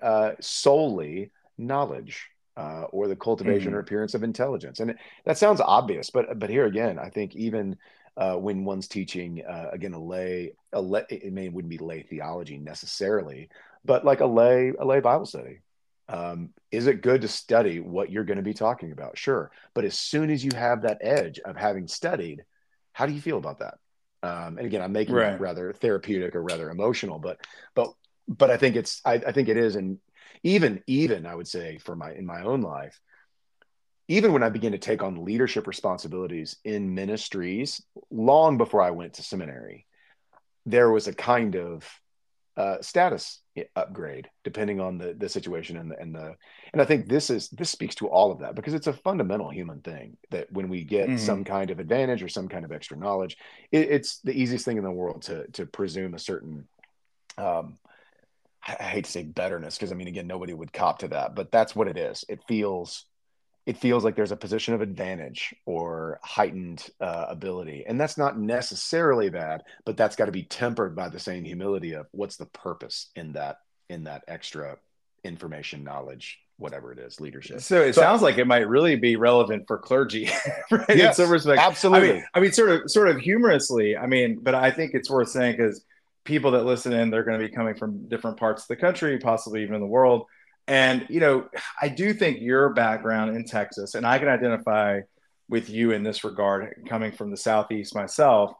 uh, solely knowledge uh, or the cultivation mm-hmm. or appearance of intelligence? And it, that sounds obvious, but but here again, I think even uh, when one's teaching uh, again a lay a lay, it may wouldn't be lay theology necessarily, but like a lay a lay Bible study. Um, is it good to study what you're going to be talking about? Sure, but as soon as you have that edge of having studied, how do you feel about that? Um, and again, I'm making right. it rather therapeutic or rather emotional, but but but I think it's I, I think it is, and even even I would say for my in my own life, even when I began to take on leadership responsibilities in ministries long before I went to seminary, there was a kind of uh, status upgrade depending on the the situation and the and the and I think this is this speaks to all of that because it's a fundamental human thing that when we get mm-hmm. some kind of advantage or some kind of extra knowledge, it, it's the easiest thing in the world to to presume a certain um I, I hate to say betterness because I mean again nobody would cop to that, but that's what it is. It feels it feels like there's a position of advantage or heightened uh, ability. And that's not necessarily bad, but that's got to be tempered by the same humility of what's the purpose in that in that extra information, knowledge, whatever it is, leadership. So it so, sounds like it might really be relevant for clergy, right? Yes, in some respect. Absolutely. I mean, I mean, sort of, sort of humorously. I mean, but I think it's worth saying because people that listen in, they're going to be coming from different parts of the country, possibly even in the world and, you know, I do think your background in Texas, and I can identify with you in this regard, coming from the Southeast myself,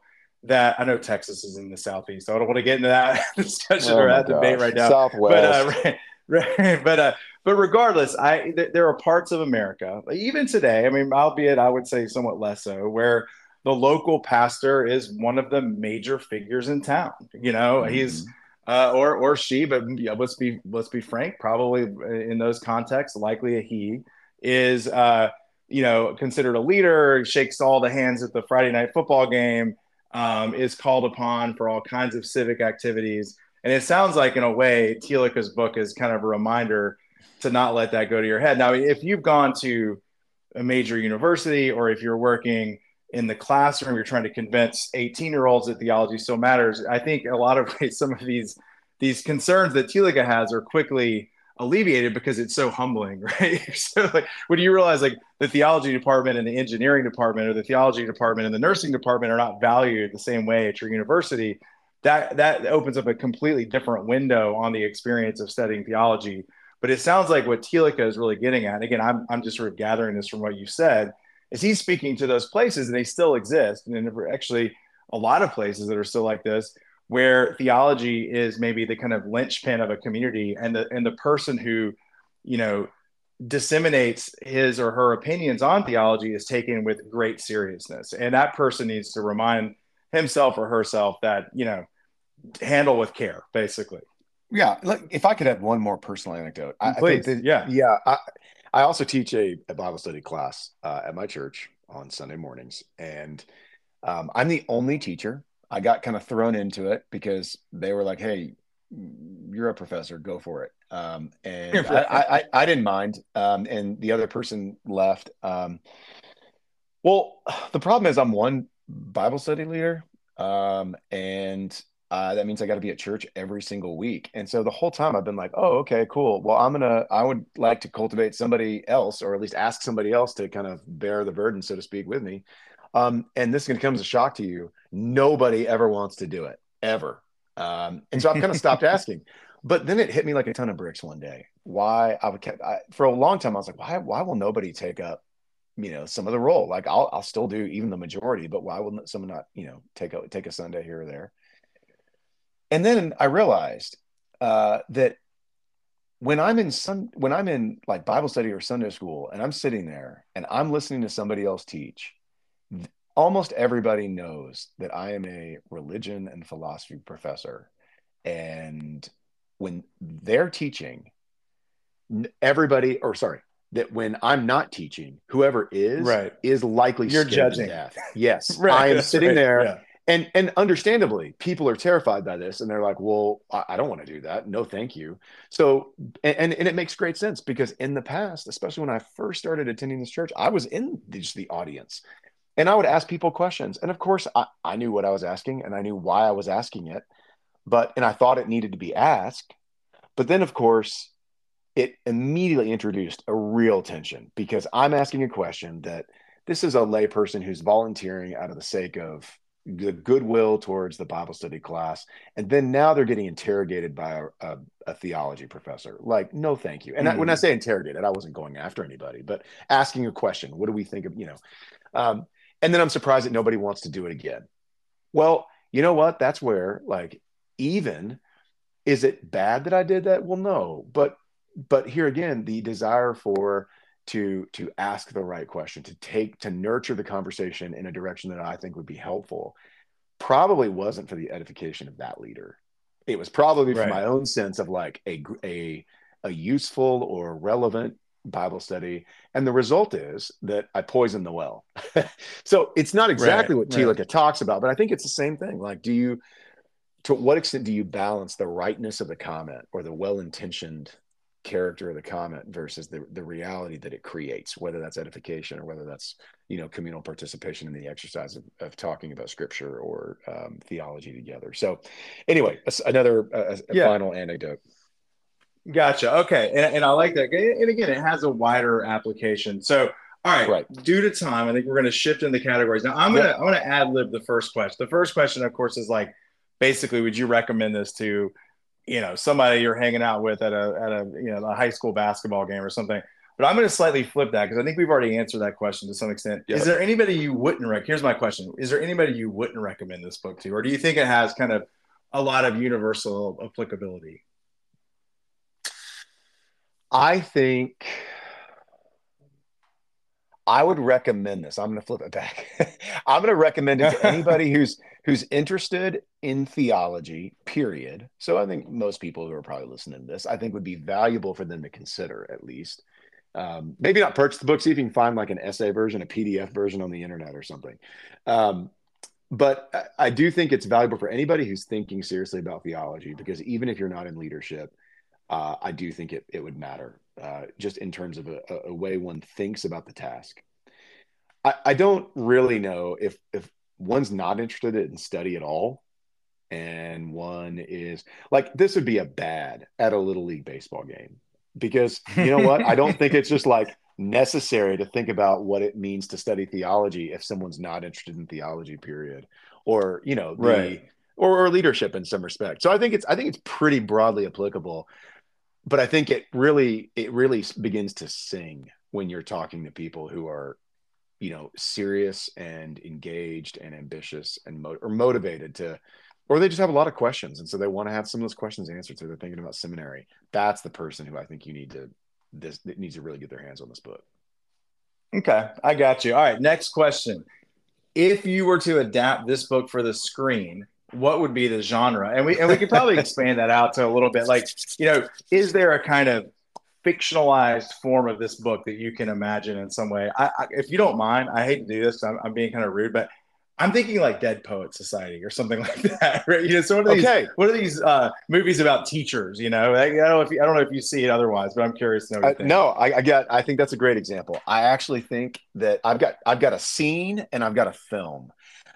that I know Texas is in the Southeast. So I don't want to get into that discussion oh or that gosh. debate right now. Southwest. But, uh, right, right, but, uh, but regardless, I th- there are parts of America, even today. I mean, albeit I would say somewhat less so, where the local pastor is one of the major figures in town. You know, mm-hmm. he's uh, or or she, but yeah, let's be let's be frank. Probably in those contexts, likely a he is uh, you know considered a leader, shakes all the hands at the Friday night football game, um, is called upon for all kinds of civic activities, and it sounds like in a way, Thielicke's book is kind of a reminder to not let that go to your head. Now, if you've gone to a major university or if you're working in the classroom you're trying to convince 18 year olds that theology still matters i think a lot of ways some of these these concerns that Thielicke has are quickly alleviated because it's so humbling right so like when you realize like the theology department and the engineering department or the theology department and the nursing department are not valued the same way at your university that that opens up a completely different window on the experience of studying theology. But it sounds like what Thielicke is really getting at, again, I'm, I'm just sort of gathering this from what you said, is he's speaking to those places and they still exist. And there actually a lot of places that are still like this, where theology is maybe the kind of linchpin of a community and the and the person who, you know, disseminates his or her opinions on theology is taken with great seriousness. And that person needs to remind himself or herself that, you know, handle with care, basically. Yeah. Look, if I could have one more personal anecdote, I, Please. I that, yeah. Yeah. I, I also teach a, a Bible study class uh, at my church on Sunday mornings. And um, I'm the only teacher. I got kind of thrown into it because they were like, hey, you're a professor, go for it. Um, and I, I, I, didn't mind. Um, and the other person left. Um, well, the problem is I'm one Bible study leader. Um, and uh, that means I got to be at church every single week. And so the whole time I've been like, oh, okay, cool. Well, I'm going to, I would like to cultivate somebody else, or at least ask somebody else to kind of bear the burden, so to speak, with me. Um, and this is going to come as a shock to you. Nobody ever wants to do it, ever. Um, and so I've kind of stopped asking. But then it hit me like a ton of bricks one day. Why I would kept I, for a long time I was like, why why will nobody take up you know some of the role? Like I'll I'll still do even the majority, but why will someone not you know take a take a Sunday here or there? And then I realized uh, that when I'm in some when I'm in like Bible study or Sunday school and I'm sitting there and I'm listening to somebody else teach, almost everybody knows that I am a religion and philosophy professor. And when they're teaching, everybody, or sorry, that when I'm not teaching, whoever is right. is likely you're judging. Yes, right, I am sitting right. there, yeah. And and understandably, people are terrified by this, and they're like, "Well, I, I don't want to do that. No, thank you." So, and and it makes great sense because in the past, especially when I first started attending this church, I was in just the audience, and I would ask people questions. And of course, I, I knew what I was asking and I knew why I was asking it. But, and I thought it needed to be asked. But then, of course, it immediately introduced a real tension because I'm asking a question that this is a layperson who's volunteering out of the sake of the goodwill towards the Bible study class. And then now they're getting interrogated by a, a, a theology professor. Like, no, thank you. And mm-hmm. I, when I mm. say interrogated, I wasn't going after anybody, but asking a question. What do we think of, you know? Um, and then I'm surprised that nobody wants to do it again. Well, you know what? That's where like even is it bad that I did that? Well, no, but but here again, the desire for to to ask the right question, to take to nurture the conversation in a direction that I think would be helpful, probably wasn't for the edification of that leader. It was probably right. for my own sense of like a a a useful or relevant Bible study. And the result is that I poison the well. so it's not exactly right, what Thielicke right. talks about, but I think it's the same thing. Like, do you, to what extent do you balance the rightness of the comment or the well intentioned character of the comment versus the, the reality that it creates, whether that's edification or whether that's, you know, communal participation in the exercise of, of talking about scripture or um, theology together. So, anyway, another uh, yeah. final anecdote. Gotcha. Okay. And, and I like that. And again, it has a wider application. So, all right, right. Due to time, I think we're going to shift in the categories. Now, I'm gonna I'm gonna ad lib the first question. The first question, of course, is like basically, would you recommend this to, you know, somebody you're hanging out with at a at a you know a high school basketball game or something? But I'm going to slightly flip that because I think we've already answered that question to some extent. Yep. Is there anybody you wouldn't rec? Here's my question: Is there anybody you wouldn't recommend this book to, or do you think it has kind of a lot of universal applicability? I think I would recommend this. I'm going to flip it back. I'm going to recommend it to anybody who's who's interested in theology. Period. So I think most people who are probably listening to this, I think would be valuable for them to consider at least. Um, maybe not purchase the book. See if you can find like an essay version, a PDF version on the internet or something. Um, but I, do think it's valuable for anybody who's thinking seriously about theology because even if you're not in leadership, uh, I do think it, it would matter uh, just in terms of a, a, way one thinks about the task. I, I don't really know if if one's not interested in study at all, and one is like this would be a bad at a little league baseball game. Because you know what? I don't think it's just like necessary to think about what it means to study theology if someone's not interested in theology period. Or you know the, right. or, or leadership in some respect. So I think it's I think it's pretty broadly applicable, but I think it really it really begins to sing when you're talking to people who are you know serious and engaged and ambitious and mo- or motivated to or they just have a lot of questions and so they want to have some of those questions answered so they're thinking about seminary. That's the person who i think you need to this needs to really get their hands on this book. Okay i got you. All right next question. If you were to adapt this book for the screen what would be the genre? And we and we could probably expand that out to a little bit. Like you know is there a kind of fictionalized form of this book that you can imagine in some way. I, I, if you don't mind, I hate to do this. I'm, I'm, being kind of rude, but I'm thinking like Dead Poet Society or something like that. Right? You know, so what are these? Okay. What are these uh, movies about teachers? You know, I, I, don't know if you, I don't know if you see it otherwise, but I'm curious to know. Uh, no, I, I get. I think that's a great example. I actually think that I've got I've got a scene and I've got a film.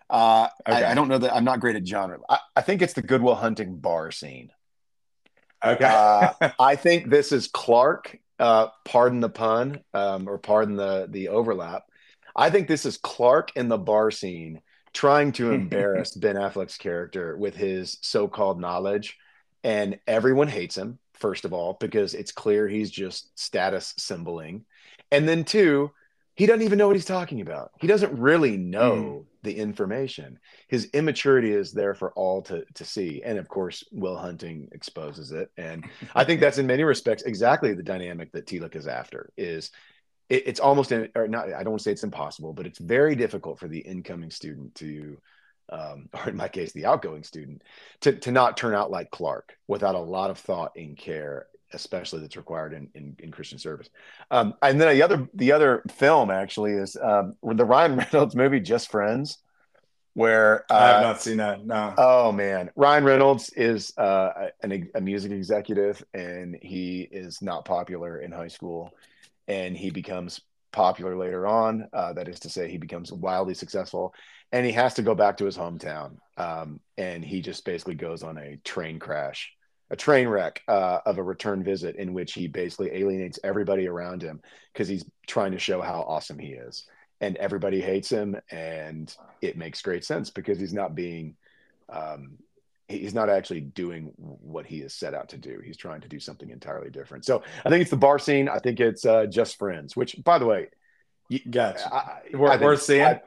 Uh, okay. I, I, don't know that I'm not great at genre. I, I think it's the Good Will Hunting bar scene. Okay. uh, I think this is Clark. Uh, pardon the pun, um, or pardon the the overlap. I think this is Clark in the bar scene trying to embarrass Ben Affleck's character with his so-called knowledge, and everyone hates him. First of all, because it's clear he's just status symboling, and then two, he doesn't even know what he's talking about. He doesn't really know mm. The information. His immaturity is there for all to, to see. And of course, Will Hunting exposes it. And I think that's in many respects exactly the dynamic that Tillich is after is it, it's almost, or not, I don't want to say it's impossible, but it's very difficult for the incoming student to, um, or in my case, the outgoing student to, to not turn out like Clark without a lot of thought and care especially that's required in, in, in Christian service. Um, and then the other the other film actually is um, the Ryan Reynolds movie Just Friends, where uh, I have not seen that. No. Oh man, Ryan Reynolds is uh, an, a music executive, and he is not popular in high school, and he becomes popular later on. Uh, that is to say, he becomes wildly successful, and he has to go back to his hometown, um, and he just basically goes on a train crash a train wreck uh, of a return visit in which he basically alienates everybody around him because he's trying to show how awesome he is. And everybody hates him and it makes great sense because he's not being um, he's not actually doing what he is set out to do. He's trying to do something entirely different. So i think it's the bar scene. I think it's uh, just friends which by the way gotcha. I, worth seeing? I,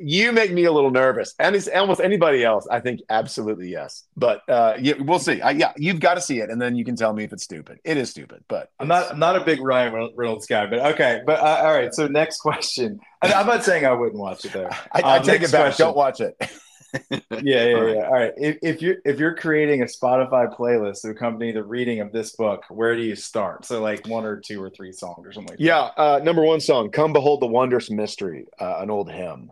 you make me a little nervous, and it's almost anybody else. I think absolutely yes, but uh, yeah, we'll see. I, yeah, you've got to see it, and then you can tell me if it's stupid. It is stupid, but I'm not. I'm not a big Ryan Reynolds guy, but okay. But uh, all right. So next question. I, am not saying I wouldn't watch it though. I, I um, take it back. Question. Don't watch it. Yeah, yeah, yeah. All right. If, if you're if you're creating a Spotify playlist to accompany the reading of this book, where do you start? So like one or two or three songs or something like yeah, that. Uh, number one song, "Come Behold the Wondrous Mystery," uh, an old hymn.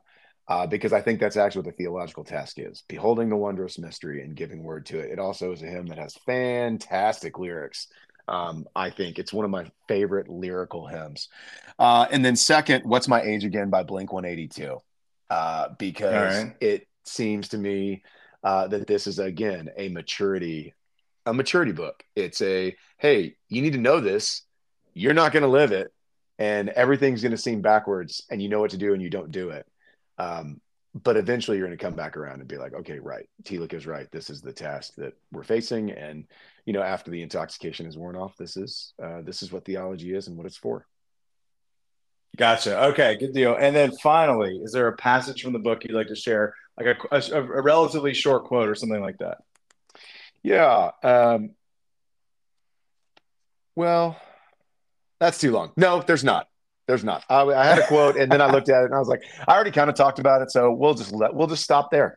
Uh, because I think that's actually what the theological task is beholding the wondrous mystery and giving word to it. It also is a hymn that has fantastic lyrics. Um, I think it's one of my favorite lyrical hymns. Uh, and then, second, What's My Age Again by Blink 182, uh, because right. it seems to me uh, that this is again a maturity a maturity book. It's a hey you need to know this. You're not going to live it and everything's going to seem backwards and you know what to do and you don't do it. Um, but eventually you're going to come back around and be like okay right Tillich is right. This is the task that we're facing and you know after the intoxication is worn off this is uh, this is what theology is and what it's for Gotcha. Okay, good deal. And then finally, is there a passage from the book you'd like to share like a, a, a relatively short quote or something like that. Yeah. Um, well, that's too long. No, there's not. There's not. I, I had a quote, and then I looked at it, and I was like, I already kind of talked about it, so we'll just let we'll just stop there.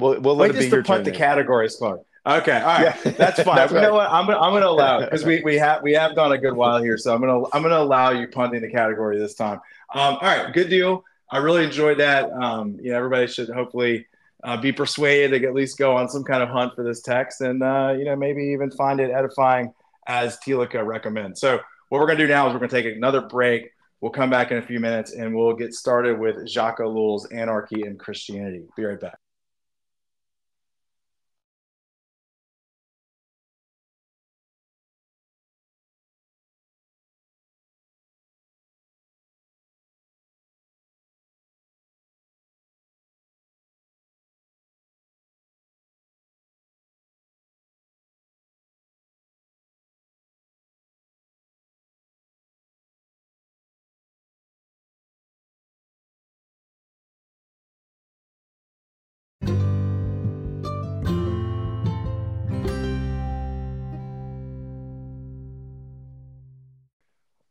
We'll we'll let Wait, it be just to put the categories. Okay, all right, yeah. that's fine. that's you know what? I'm gonna, I'm going to allow because we, we have we have gone a good while here, so I'm gonna I'm gonna allow you punting the category this time. Um, all right, good deal. I really enjoyed that. Um, you know, everybody should hopefully uh, be persuaded to at least go on some kind of hunt for this text, and uh, you know, maybe even find it edifying as Tillich recommends. So, what we're going to do now is we're going to take another break. We'll come back in a few minutes, and we'll get started with Jacques Ellul's Anarchy and Christianity. Be right back.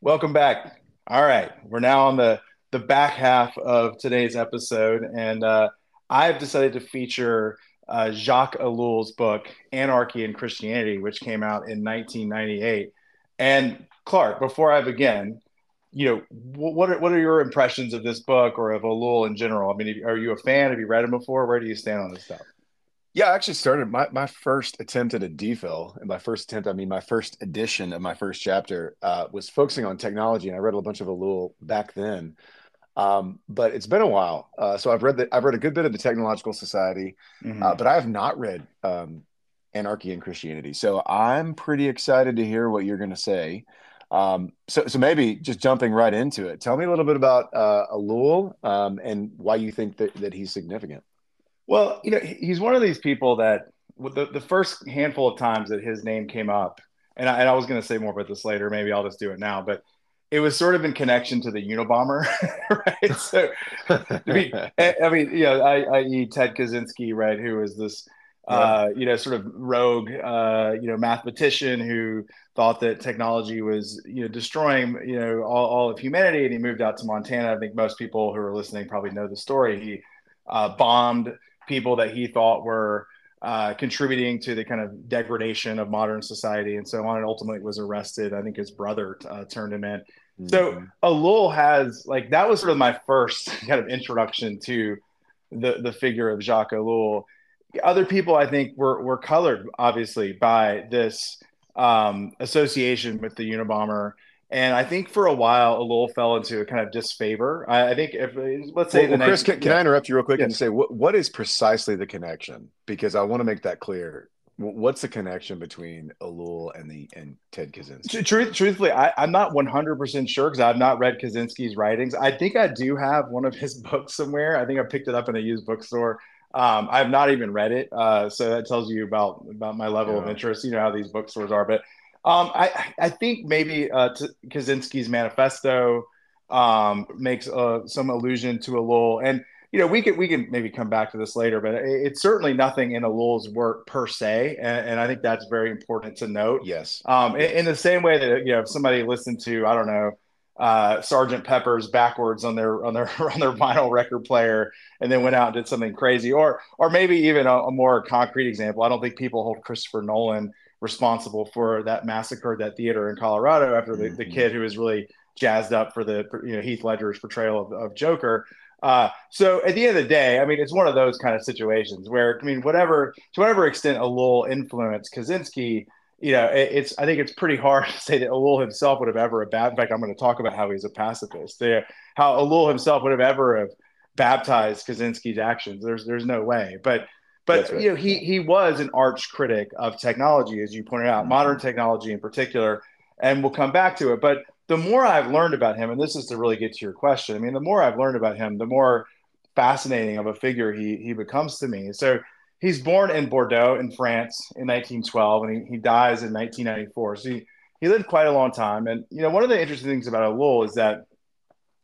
Welcome back. All right, we're now on the the back half of today's episode, and uh, I've decided to feature uh, Jacques Ellul's book Anarchy and Christianity, which came out in 1998. And Clark, before I begin, you know, what are, what are your impressions of this book or of Ellul in general? I mean, are you a fan? Have you read him before? Where do you stand on this stuff? Yeah, I actually started my, my first attempt at a DPhil, and by first attempt, I mean my first edition of my first chapter uh, was focusing on technology, and I read a bunch of Ellul back then. Um, but it's been a while, uh, so I've read that I've read a good bit of the Technological Society, mm-hmm. uh, but I have not read um, Anarchy and Christianity. So I'm pretty excited to hear what you're going to say. Um, so, so maybe just jumping right into it, tell me a little bit about uh, Ellul um, and why you think that, that he's significant. Well, you know, he's one of these people that the, the first handful of times that his name came up, and I, and I was going to say more about this later, maybe I'll just do it now, but it was sort of in connection to the Unabomber, right? So, I mean, I mean, you know, i.e. Ted Kaczynski, right, who is this, yeah. uh, you know, sort of rogue, uh, you know, mathematician who thought that technology was, you know, destroying, you know, all, all of humanity, and he moved out to Montana. I think most people who are listening probably know the story. He uh, bombed people that he thought were uh, contributing to the kind of degradation of modern society and so on. And ultimately was arrested. I think his brother uh, turned him in. Mm-hmm. So Ellul has like that was sort of my first kind of introduction to the the figure of Jacques Ellul. Other people, I think, were were colored obviously by this um, association with the Unabomber and I think for a while, Ellul fell into a kind of disfavor. I, I think if let's say well, well Chris, can, can yeah. I interrupt you real quick and say what, what is precisely the connection? Because I want to make that clear. What's the connection between Ellul and the and Ted Kaczynski? Truth, truthfully, I, am not 100 percent sure because I've not read Kaczynski's writings. I think I do have one of his books somewhere. I think I picked it up in a used bookstore. Um, I have not even read it, uh, so that tells you about about my level yeah. of interest. You know how these bookstores are, but um, I I think maybe uh, Kaczynski's manifesto um, makes uh, some allusion to Ellul, and you know we can we can maybe come back to this later, but it's certainly nothing in Ellul's work per se, and, and, I think that's very important to note. Yes. Um. In, in, the same way that you know if somebody listened to I don't know uh, Sergeant Pepper's backwards on their on their on their vinyl record player, and then went out and did something crazy, or or maybe even a, a more concrete example. I don't think people hold Christopher Nolan responsible for that massacre at that theater in Colorado after the, mm-hmm. the kid who was really jazzed up for the you know Heath Ledger's portrayal of, of Joker. Uh, so at the end of the day, I mean, it's one of those kind of situations where I mean, whatever to whatever extent Ellul influenced Kaczynski, you know, it, it's I think it's pretty hard to say that Ellul himself would have ever bad. In fact, I'm going to talk about how he's a pacifist. There, how Ellul himself would have ever have baptized Kaczynski's actions. There's there's no way, but but right. you know, he he was an arch critic of technology, as you pointed out, mm-hmm. modern technology in particular, and we'll come back to it. But the more I've learned about him, and this is to really get to your question, I mean, the more I've learned about him, the more fascinating of a figure he he becomes to me. So he's born in Bordeaux in France in 1912, and he, he dies in 1994. So he, he lived quite a long time. And you know, one of the interesting things about Ellul is that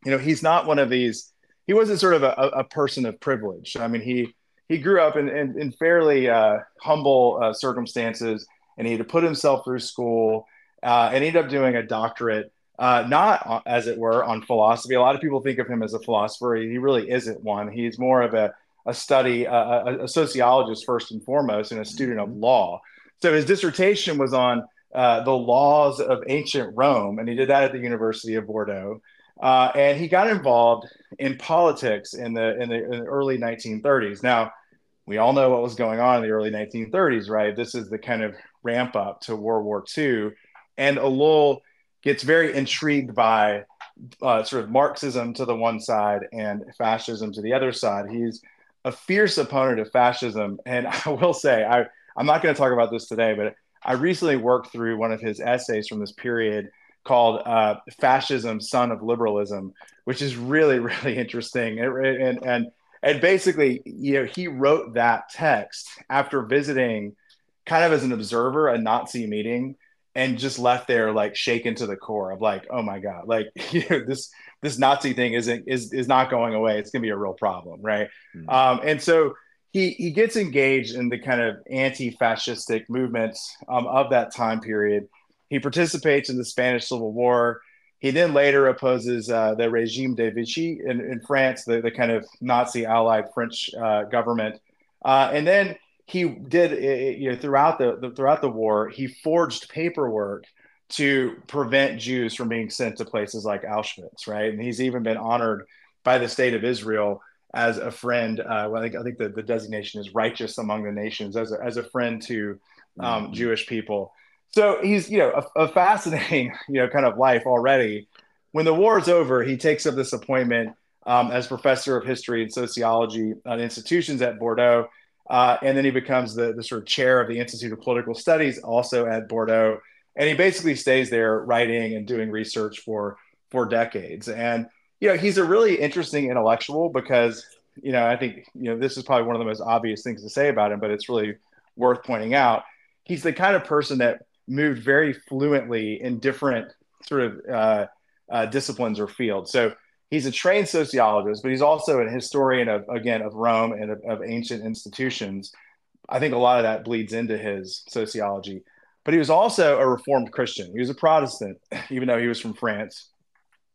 you know he's not one of these. He wasn't sort of a, a person of privilege. I mean, he he grew up in, in, in fairly uh, humble uh, circumstances and he had to put himself through school uh, and ended up doing a doctorate, uh, not as it were on philosophy. A lot of people think of him as a philosopher. He really isn't one. He's more of a, a study, a, a sociologist first and foremost, and a student of law. So his dissertation was on uh, the laws of ancient Rome, and he did that at the University of Bordeaux. Uh, and he got involved in politics in the, in the, in the early 1930s. Now, we all know what was going on in the early 1930s, right? This is the kind of ramp up to World War II, and Ellul gets very intrigued by uh, sort of Marxism to the one side and fascism to the other side. He's a fierce opponent of fascism, and I will say, I I'm not going to talk about this today, but I recently worked through one of his essays from this period called uh, "Fascism, Son of Liberalism," which is really really interesting. And and and basically, you know, he wrote that text after visiting, kind of as an observer, a Nazi meeting, and just left there like shaken to the core of like, oh my god, like you know, this this Nazi thing isn't is is not going away. It's gonna be a real problem, right? Mm-hmm. Um, and so he he gets engaged in the kind of anti-fascistic movements um, of that time period he participates in the Spanish Civil War. He then later opposes uh, the regime de Vichy in, in France, the, the kind of Nazi allied French uh, government. Uh, and then he did, you know, throughout the, the, throughout the war, he forged paperwork to prevent Jews from being sent to places like Auschwitz, right? And he's even been honored by the state of Israel as a friend. Uh, well, I think I think the, the designation is righteous among the nations as a, as a friend to um, mm-hmm. Jewish people. So he's you know a, a, fascinating you know kind of life already. When the war is over, he takes up this appointment um, as professor of history and sociology at institutions at Bordeaux, uh, and then he becomes the the sort of chair of the Institute of Political Studies also at Bordeaux, and he basically stays there writing and doing research for for decades and you know, he's a really interesting intellectual because, you know, I think, you know, this is probably one of the most obvious things to say about him, but it's really worth pointing out. He's the kind of person that moved very fluently in different sort of uh, uh, disciplines or fields. So he's a trained sociologist, but he's also a historian of, again, of Rome and of, of ancient institutions. I think a lot of that bleeds into his sociology. But he was also a Reformed Christian. He was a Protestant, even though he was from France.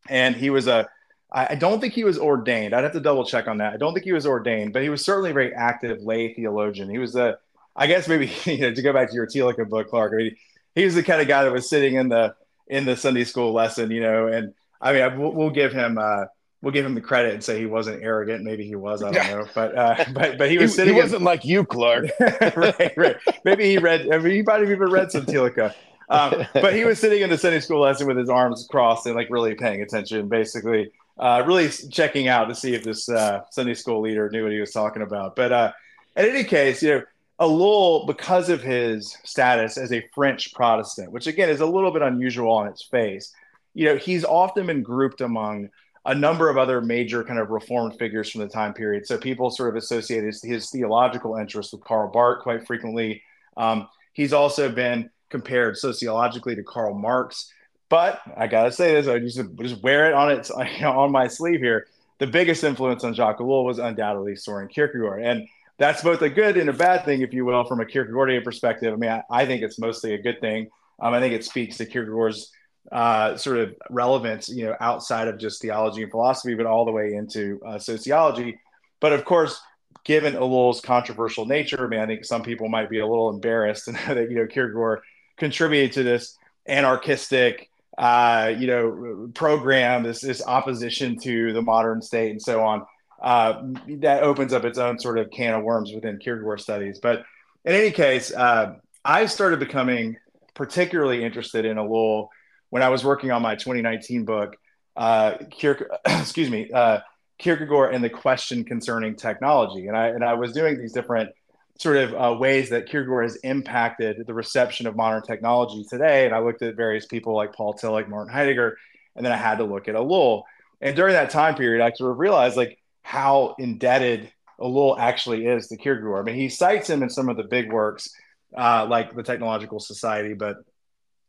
And he was a I, don't think he was ordained. I'd have to double check on that. I don't think he was ordained, but he was certainly a very active lay theologian. He was a, I guess maybe you know to go back to your Thielicke book, Clark. I mean, he was the kind of guy that was sitting in the in the Sunday school lesson, you know. And I mean, we'll, we'll give him uh, we'll give him the credit and say he wasn't arrogant. Maybe he was. I don't know, but uh, but but he was he, sitting. He wasn't in, like you, Clark. right, right. Maybe he read. I mean, he might have even read some Thielicke. Um, but he was sitting in the Sunday school lesson with his arms crossed and like really paying attention, basically uh, really checking out to see if this uh, Sunday school leader knew what he was talking about. But uh, in any case, you know, Ellul, because of his status as a French Protestant, which again is a little bit unusual on its face, you know, he's often been grouped among a number of other major kind of reformed figures from the time period. So people sort of associate his, his theological interests with Karl Barth quite frequently. Um, he's also been compared sociologically to Karl Marx. But I gotta say this, I just just wear it on its on my sleeve here. The biggest influence on Jacques Ellul was undoubtedly Soren Kierkegaard, and that's both a good and a bad thing, if you will, from a Kierkegaardian perspective. I mean, I, I think it's mostly a good thing. Um, I think it speaks to Kierkegaard's uh, sort of relevance, you know, outside of just theology and philosophy, but all the way into uh, sociology. But of course, given Ellul's controversial nature, I mean, I think some people might be a little embarrassed to know that you know Kierkegaard contributed to this anarchistic uh, you know, program, this this opposition to the modern state and so on. Uh, that opens up its own sort of can of worms within Kierkegaard studies. But in any case, uh, I started becoming particularly interested in Ellul when I was working on my 2019 book, uh, excuse me, uh, Kierkegaard and the question concerning technology. And I and I was doing these different sort of uh, ways that Kierkegaard has impacted the reception of modern technology today. And I looked at various people like Paul Tillich, Martin Heidegger, and then I had to look at Ellul. And during that time period, I sort of realized like how indebted Ellul actually is to Kierkegaard. I mean, he cites him in some of the big works, uh, like the Technological Society, but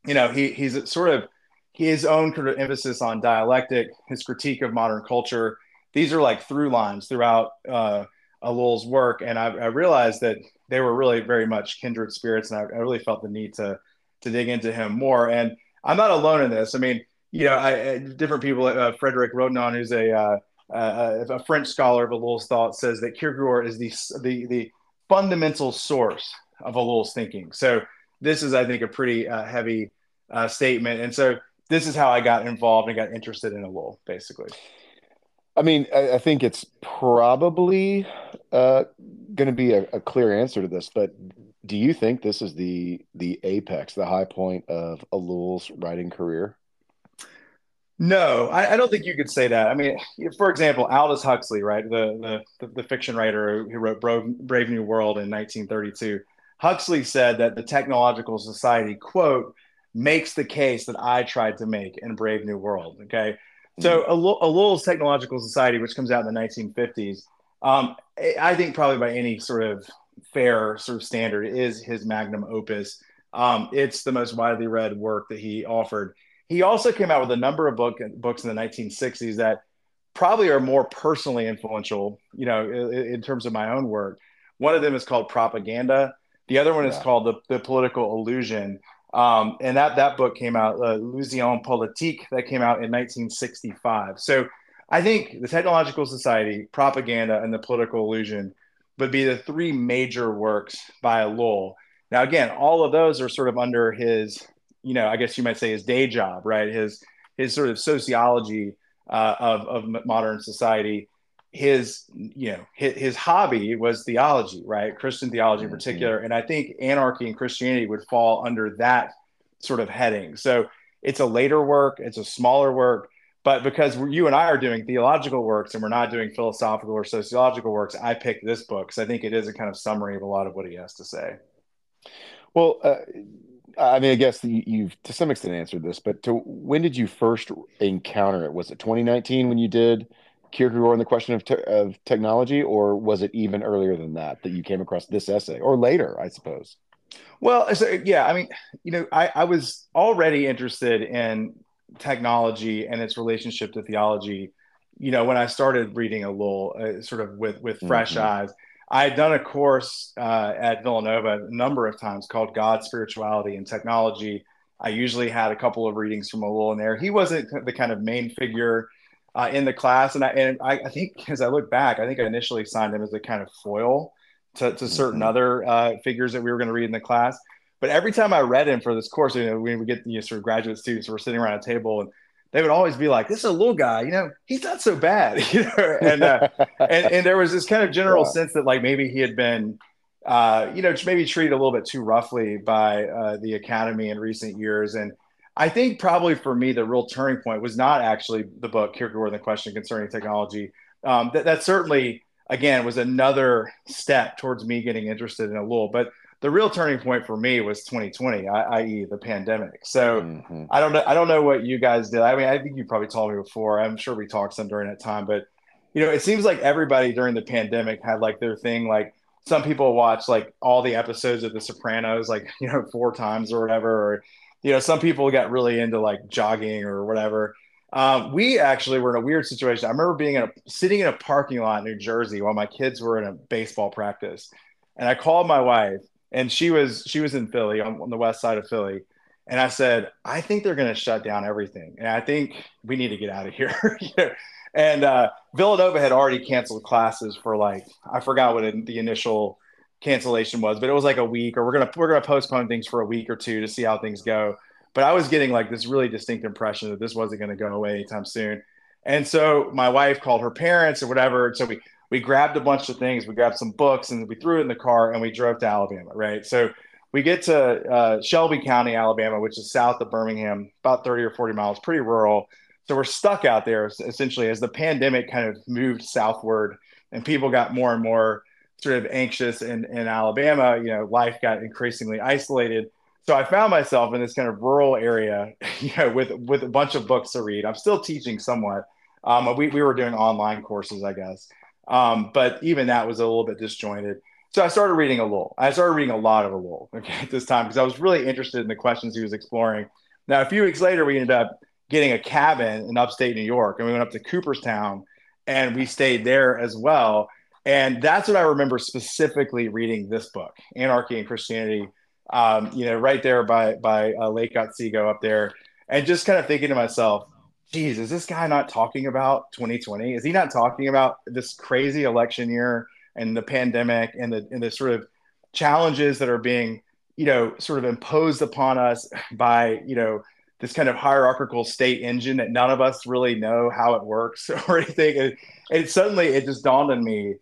you know, he he's sort of his own kind of emphasis on dialectic, his critique of modern culture. These are like through lines throughout uh, work, and I, I, realized that they were really very much kindred spirits, and I, I, really felt the need to to dig into him more. And I'm not alone in this. I mean, you know, I, different people. Uh, Frederick Rognon, who's a uh, uh, a French scholar of Ellul's thought, says that Kierkegaard is the the the fundamental source of Ellul's thinking. So this is, I think, a pretty uh, heavy uh, statement, and so this is how I got involved and got interested in Ellul, basically. I mean, I, I think it's probably uh, going to be a, a, clear answer to this, but do you think this is the the apex, the high point of Ellul's writing career? No, I, I, don't think you could say that. I mean, for example, Aldous Huxley, right, the the, the fiction writer who wrote Brave New World in 1932, Huxley said that the Technological Society quote makes the case that I tried to make in Brave New World. Okay, so Ellul's Technological Society, which comes out in the 1950s, um, I think probably by any sort of fair sort of standard is his magnum opus. Um, it's the most widely read work that he offered. He also came out with a number of book, books in the 1960s that probably are more personally influential, you know, in, in terms of my own work. One of them is called Propaganda. The other one yeah. is called the, the Political Illusion. Um, and that that book came out, uh, Illusion Politique, that came out in 1965. So I think the Technological Society, Propaganda, and the Political Illusion would be the three major works by Ellul. Now, again, all of those are sort of under his, you know, I guess you might say his day job, right? His his sort of sociology uh, of of modern society. His, you know, his, his, hobby was theology, right? Christian theology in mm-hmm. particular, mm-hmm. and I think anarchy and Christianity would fall under that sort of heading. So it's a later work, it's a smaller work, but because you and I are doing theological works and we're not doing philosophical or sociological works, I picked this book because I think it is a kind of summary of a lot of what he has to say. Well, uh, I mean, I guess you've to some extent answered this, but to when did you first encounter it? Was it 2019 when you did Kierkegaard and the question of, te- of technology, or was it even earlier than that that you came across this essay, or later, I suppose? Well, so, yeah, I mean, you know, I, I was already interested in technology and its relationship to theology you know when i started reading Ellul uh, sort of with with fresh mm-hmm. eyes i had done a course uh, at villanova a number of times called god spirituality and technology. I usually had a couple of readings from Ellul in there he wasn't the kind of main figure uh, in the class. And I, and I, I, think as i look back i think i initially signed him as a kind of foil to, to certain mm-hmm. other uh, figures that we were going to read in the class. But every time I read him for this course, you know, we would get you know, sort of graduate students, we're sitting around a table and they would always be like, "This is a little guy, you know, he's not so bad," you know, and uh, and and there was this kind of general yeah. sense that like maybe he had been, uh, you know, maybe treated Ellul bit too roughly by uh, the academy in recent years, and I think probably for me the real turning point was not actually the book Kierkegaard and the Question Concerning Technology. Um, that that certainly again was another step towards me getting interested in a little, but the real turning point for me was 2020, i.e., the pandemic. So mm-hmm. I don't know. I don't know what you guys did. I mean, I think you probably told me before. I'm sure we talked some during that time, but you know, it seems like everybody during the pandemic had like their thing. Like some people watch like all the episodes of The Sopranos, like you know, four times or whatever. Or you know, some people got really into like jogging or whatever. Um, we actually were in a weird situation. I remember being in a sitting in a parking lot in New Jersey while my kids were in a baseball practice, and I called my wife and she was she was in Philly on, on the west side of Philly. And I said, I think they're going to shut down everything, and I think we need to get out of here. and uh, Villanova had already canceled classes for like I forgot what the initial cancellation was, but it was like a week, or we're gonna we're gonna postpone things for a week or two to see how things go. But I was getting like this really distinct impression that this wasn't going to go away anytime soon. And so my wife called her parents or whatever. So we we grabbed a bunch of things. We grabbed some books and we threw it in the car and we drove to Alabama, right? So we get to uh, Shelby County, Alabama, which is south of Birmingham, about 30 or 40 miles, pretty rural. So we're stuck out there essentially as the pandemic kind of moved southward and people got more and more sort of anxious in, in Alabama. You know, life got increasingly isolated. So I found myself in this kind of rural area, you know, with with a bunch of books to read. I'm still teaching somewhat. Um, we, we were doing online courses, I guess. Um, but even that was a little bit disjointed. So I started reading Ellul. I started reading a lot of Ellul okay, at this time because I was really interested in the questions he was exploring. Now, a few weeks later, we ended up getting a cabin in upstate New York and we went up to Cooperstown and we stayed there as well. And that's what I remember specifically reading this book, Anarchy and Christianity, um, you know, right there by, by uh, Lake Otsego up there. And just kind of thinking to myself, geez, is this guy not talking about 2020? Is he not talking about this crazy election year and the pandemic and the and the sort of challenges that are being, you know, sort of imposed upon us by, you know, this kind of hierarchical state engine that none of us really know how it works or anything. And, and suddenly it just dawned on me.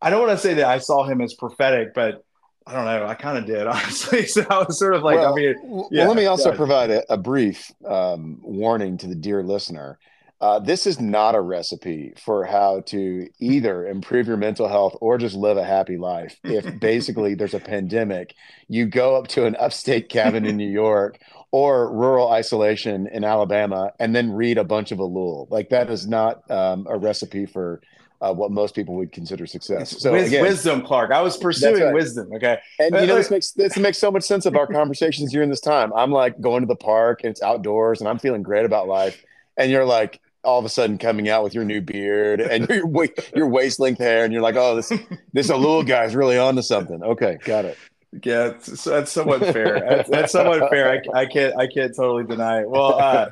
I don't want to say that I saw him as prophetic, but I don't know. I kind of did, honestly. So I was sort of like, well, I mean, yeah, well, let me also provide a, a brief um, warning to the dear listener. Uh, this is not a recipe for how to either improve your mental health or just live a happy life. If basically there's a pandemic, you go up to an upstate cabin in New York or rural isolation in Alabama and then read a bunch of Ellul. Like that is not um, a recipe for uh, what most people would consider success. So Wis- again, wisdom, Clark. I was pursuing right. wisdom. Okay, and you know this makes this makes so much sense of our conversations during this time. I'm like going to the park and it's outdoors, and I'm feeling great about life, and you're like all of a sudden coming out with your new beard and your your waist length hair, and you're like, oh, this this Ellul guy's really on to something. Okay, got it. Yeah, that's, that's somewhat fair. That's, that's somewhat fair. I, I, can't I can't totally deny it. Well, uh,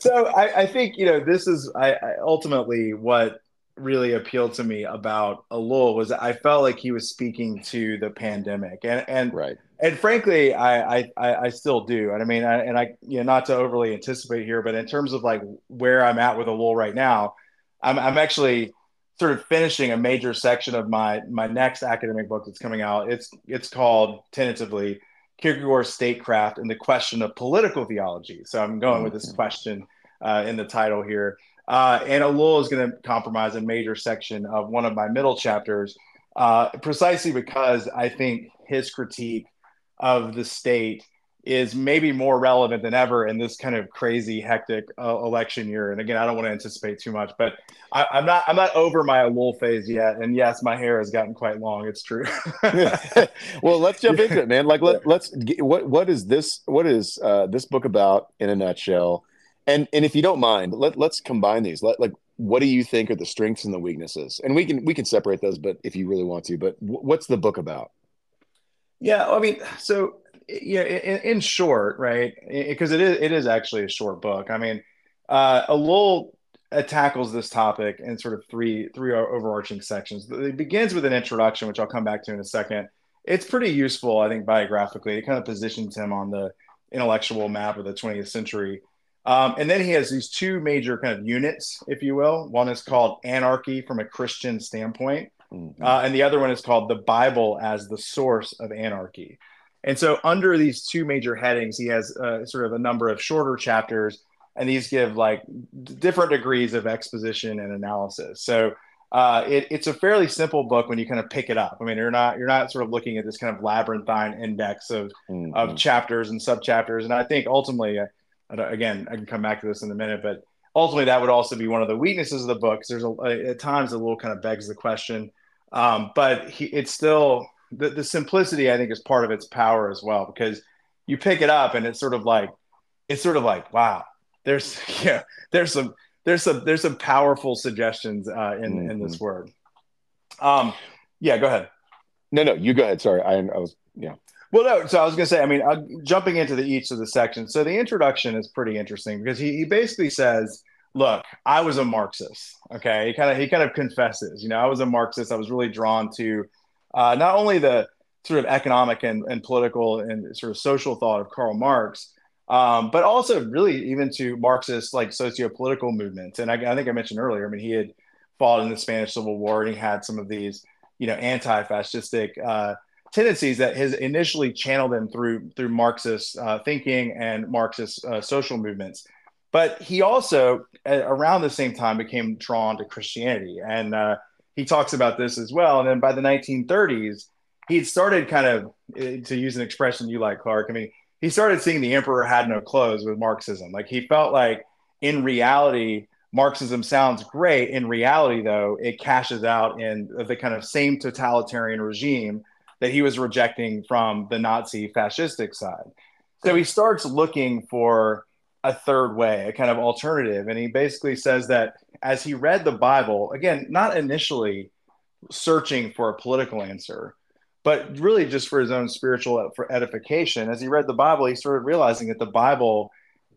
so I, I, think you know this is I, I, ultimately what really appealed to me about Ellul was I felt like he was speaking to the pandemic, and and right. And frankly, I I, I still do. And I mean, I, and I you know not to overly anticipate here, but in terms of like where I'm at with Ellul right now, I'm I'm actually sort of finishing a major section of my my next academic book that's coming out. It's it's called tentatively Kierkegaard's Statecraft and the Question of Political Theology. So I'm going with this mm-hmm. question uh, in the title here. Uh, and Ellul is going to compromise a major section of one of my middle chapters, uh, precisely because I think his critique of the state is maybe more relevant than ever in this kind of crazy, hectic uh, election year. And again, I don't want to anticipate too much, but I, am not I'm not over my Ellul phase yet. And yes, my hair has gotten quite long. It's true. well, let's jump into it, man. Like let, let's get, what what is this what is uh, this book about in a nutshell? And and if you don't mind, let let's combine these. Let like what do you think are the strengths and the weaknesses? And we can we can separate those, but if you really want to, but w- what's the book about? Yeah, I mean, so yeah, in, in short, right? Because it is it is actually a short book. I mean, uh, Ellul tackles this topic in sort of three three overarching sections. It begins with an introduction, which I'll come back to in a second. It's pretty useful, I think, biographically. It kind of positions him on the intellectual map of the 20th century. Um, and then he has these two major kind of units, if you will. One is called Anarchy from a Christian standpoint, mm-hmm. uh, and the other one is called The Bible as the Source of Anarchy. And so, under these two major headings, he has uh, sort of a number of shorter chapters, and these give like different degrees of exposition and analysis. So, uh, it, it's a fairly simple book when you kind of pick it up. I mean, you're not you're not sort of looking at this kind of labyrinthine index of mm-hmm. of chapters and subchapters. And I think ultimately, uh, again, I can come back to this in a minute, but ultimately that would also be one of the weaknesses of the book. There's a, at times a little kind of begs the question, um, but he, it's still the, the simplicity I think is part of its power as well because you pick it up and it's sort of like it's sort of like wow there's yeah there's some there's some there's some powerful suggestions uh, in mm-hmm. in this mm-hmm. word um yeah go ahead no no you go ahead sorry I, I was yeah well no so I was gonna say I mean uh, jumping into the each of the sections so the introduction is pretty interesting because he, he basically says look I was a Marxist okay he kind of he kind of confesses you know I was a Marxist I was really drawn to uh, not only the sort of economic and, and political and sort of social thought of Karl Marx, um, but also really even to Marxist like socio-political movements. And I, I, think I mentioned earlier, I mean, he had fought in the Spanish Civil War and he had some of these, you know, anti-fascistic uh, tendencies that has initially channeled him through through Marxist uh, thinking and Marxist uh, social movements. But he also, around the same time, became drawn to Christianity and uh, he talks about this as well. And then by the 1930s, he had started kind of eh, to use an expression you like, Clark. I mean, he started seeing the emperor had no clothes with Marxism. Like he felt like in reality, Marxism sounds great. In reality, though, it cashes out in the kind of same totalitarian regime that he was rejecting from the Nazi fascistic side. So he starts looking for a third way, a kind of alternative. And he basically says that as he read the Bible, again, not initially searching for a political answer, but really just for his own spiritual edification, as he read the Bible, he started realizing that the Bible,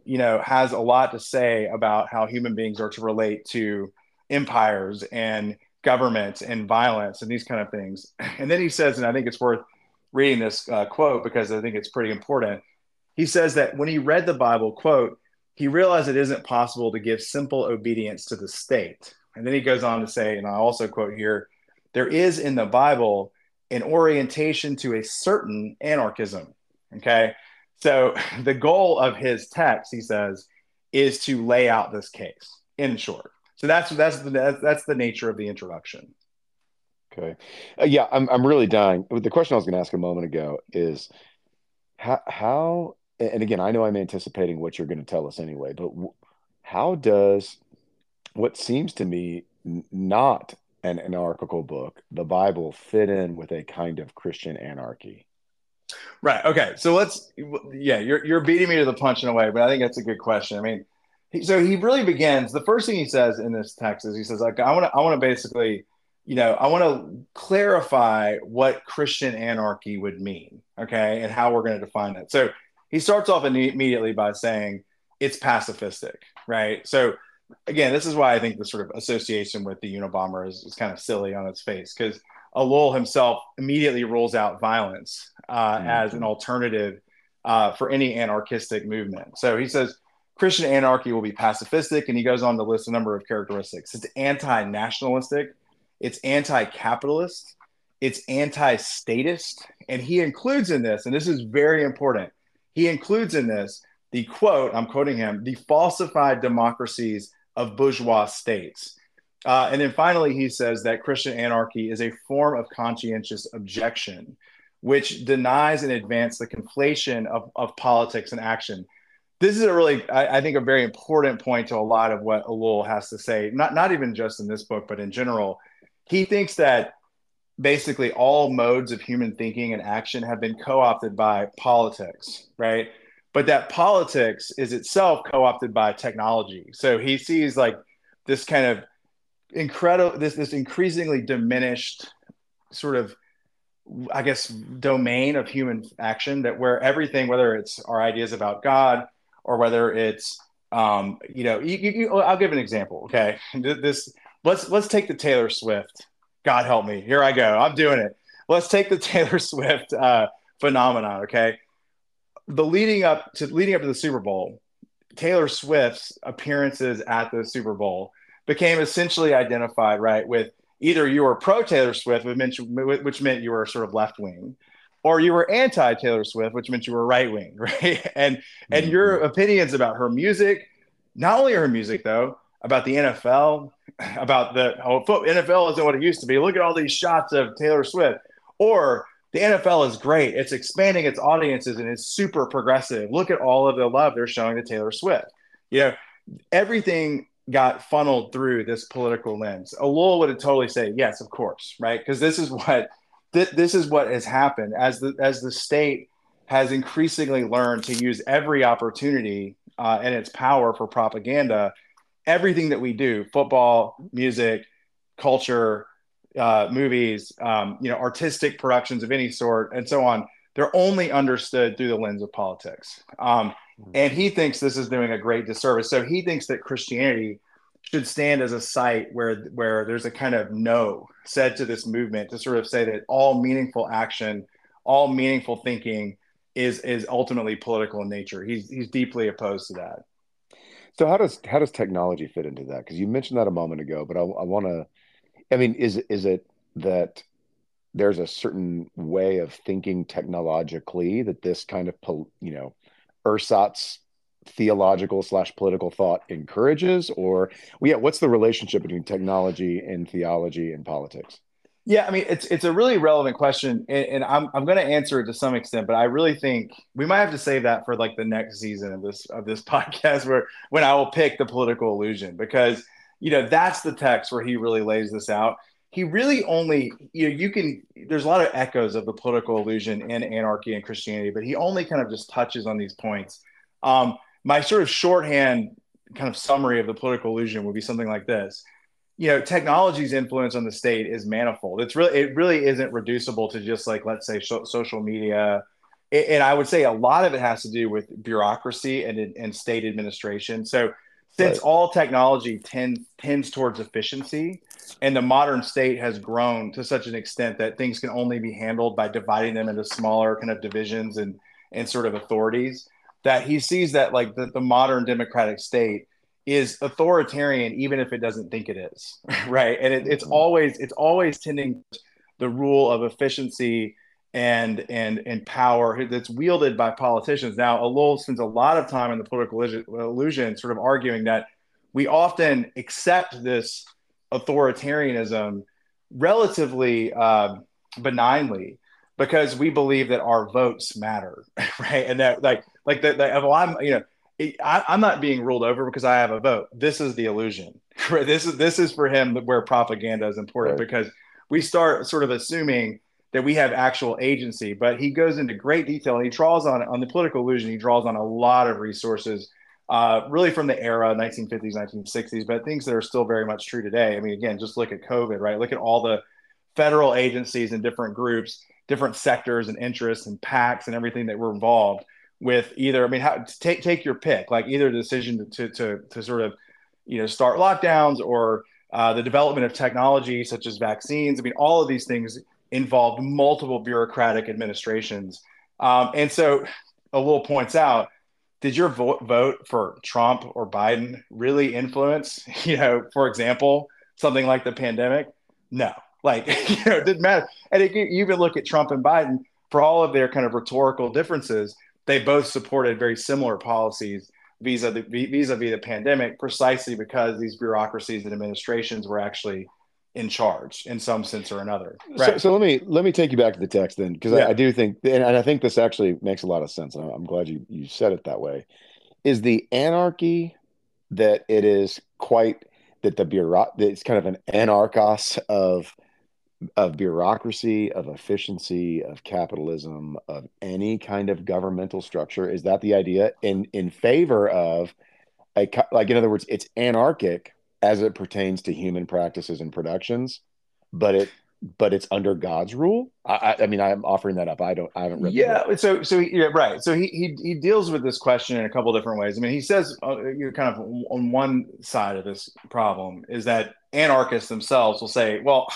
you know, has a lot to say about how human beings are to relate to empires and government and violence and these kind of things. And then he says, and I think it's worth reading this uh, quote because I think it's pretty important he says that when he read the Bible, quote, he realized it isn't possible to give simple obedience to the state. And then he goes on to say, and I also quote here, there is in the Bible an orientation to a certain anarchism. Okay. So the goal of his text, he says, is to lay out this case in short. So that's that's the that's the nature of the introduction. Okay. Uh, yeah, I'm I'm really dying. But The question I was going to ask a moment ago is how how and again, I know I'm anticipating what you're going to tell us anyway, but how does what seems to me not an anarchical book, the Bible, fit in with a kind of Christian anarchy? Right. Okay. So let's, yeah, you're, you're beating me to the punch in a way, but I think that's a good question. I mean, so he really begins, the first thing he says in this text is he says, like, I want to, I want to basically, you know, I want to clarify what Christian anarchy would mean. okay, and how we're going to define it. So he starts off immediately by saying it's pacifistic, right? So again, this is why I think the sort of association with the Unabomber is, is kind of silly on its face because Ellul himself immediately rules out violence uh, mm-hmm. as an alternative uh, for any anarchistic movement. So he says Christian anarchy will be pacifistic, and he goes on to list a number of characteristics. It's anti-nationalistic, it's anti-capitalist, it's anti-statist, and he includes in this, and this is very important. He includes in this the quote, I'm quoting him, the falsified democracies of bourgeois states. Uh, and then finally, he says that Christian anarchy is a form of conscientious objection, which denies and advances the conflation of, of politics and action. This is a really, I, I, think, a very important point to a lot of what Ellul has to say, not, not even just in this book, but in general. He thinks that basically all modes of human thinking and action have been co opted by politics, right? but that politics is itself co-opted by technology. So he sees like this kind of incredible, this this increasingly diminished sort of, I guess, domain of human action that where everything, whether it's our ideas about God or whether it's um, you know, you, you, I'll give an example. Okay, this let's let's take the Taylor Swift. God help me, here I go. I'm doing it. Let's take the Taylor Swift uh, phenomenon. Okay, the leading up to leading up to the Super Bowl, Taylor Swift's appearances at the Super Bowl became essentially identified right with either you were pro Taylor Swift, which meant you were sort of left wing, or you were anti Taylor Swift, which meant you were right wing, right? And and mm-hmm. your opinions about her music, not only her music though, about the NFL, about the oh, NFL isn't what it used to be. Look at all these shots of Taylor Swift, or the NFL is great. It's expanding its audiences and it's super progressive. Look at all of the love they're showing to Taylor Swift. You know, everything got funneled through this political lens. A Ellul would have totally say, yes, of course, right? Because this is what th- this is what has happened as the as the state has increasingly learned to use every opportunity uh, and its power for propaganda. Everything that we do, football, music, culture, uh, movies, um, you know, artistic productions of any sort, and so on, they're only understood through the lens of politics. Um, and he thinks this is doing a great disservice. So he thinks that Christianity should stand as a site where where there's a kind of no said to this movement to sort of say that all meaningful action, all meaningful thinking is is ultimately political in nature. He's he's deeply opposed to that. So how does how does technology fit into that? Because you mentioned that a moment ago, but I, I want to I mean, is is it that there's a certain way of thinking technologically that this kind of you know ersatz theological slash political thought encourages or well, yeah what's the relationship between technology and theology and politics yeah i mean it's it's a really relevant question and, and i'm, I'm going to answer it to some extent but i really think we might have to save that for like the next season of this of this podcast where when i will pick the political illusion because you know, that's the text where he really lays this out. He really only, you know, you can, there's a lot of echoes of the political illusion in anarchy and Christianity, but he only kind of just touches on these points. Um, my sort of shorthand kind of summary of the political illusion would be something like this. You know, technology's influence on the state is manifold. It's really, it really isn't reducible to just like, let's say, social media. and I would say a lot of it has to do with bureaucracy and, and state administration. So, since right. all technology tends tends towards efficiency and the modern state has grown to such an extent that things can only be handled by dividing them into smaller kind of divisions and and sort of authorities that he sees that like the, the modern democratic state is authoritarian even if it doesn't think it is right and it, it's mm-hmm. always it's always tending the rule of efficiency and and and power that's wielded by politicians. Now, Ellul spends a lot of time in the political illusion, sort of arguing that we often accept this authoritarianism relatively uh, benignly because we believe that our votes matter, right? And that like like that, well, I'm you know. I, am not being ruled over because I have a vote. This is the illusion. this is this is for him where propaganda is important right. because we start sort of assuming that we have actual agency. But he goes into great detail and he draws on on the political illusion. He draws on a lot of resources, uh, really from the era 1950s, 1960s, but things that are still very much true today. I mean, again, just look at COVID, right? Look at all the federal agencies and different groups different sectors and interests and PACs and everything that were involved with either. I mean, how take take your pick, like either the decision to to to sort of you know start lockdowns or uh, the development of technology such as vaccines. I mean, all of these things involved multiple bureaucratic administrations. Um, and so Ellul points out, did your vote, vote for Trump or Biden really influence, you know, for example, something like the pandemic? No, like, you know, it didn't matter. And it, you even look at Trump and Biden for all of their kind of rhetorical differences, they both supported very similar policies vis-a-vis vis-a-vis the pandemic precisely because these bureaucracies and administrations were actually in charge in some sense or another. Right. So, so let me let me take you back to the text then, because yeah. I, I, do think, and I think this actually makes a lot of sense. I'm glad you you said it that way. Is the anarchy that it is quite that the bureau it's kind of an anarchos of of bureaucracy, of efficiency, of capitalism, of any kind of governmental structure. Is that the idea in in favor of a like in other words, it's anarchic as it pertains to human practices and productions, but it but it's under God's rule. I, I, mean, I'm offering that up. I don't, I haven't read. Yeah. So, so yeah, right. So he, he, he deals with this question in a couple different ways. I mean, he says, uh, you kind of on one side of this problem is that anarchists themselves will say, well,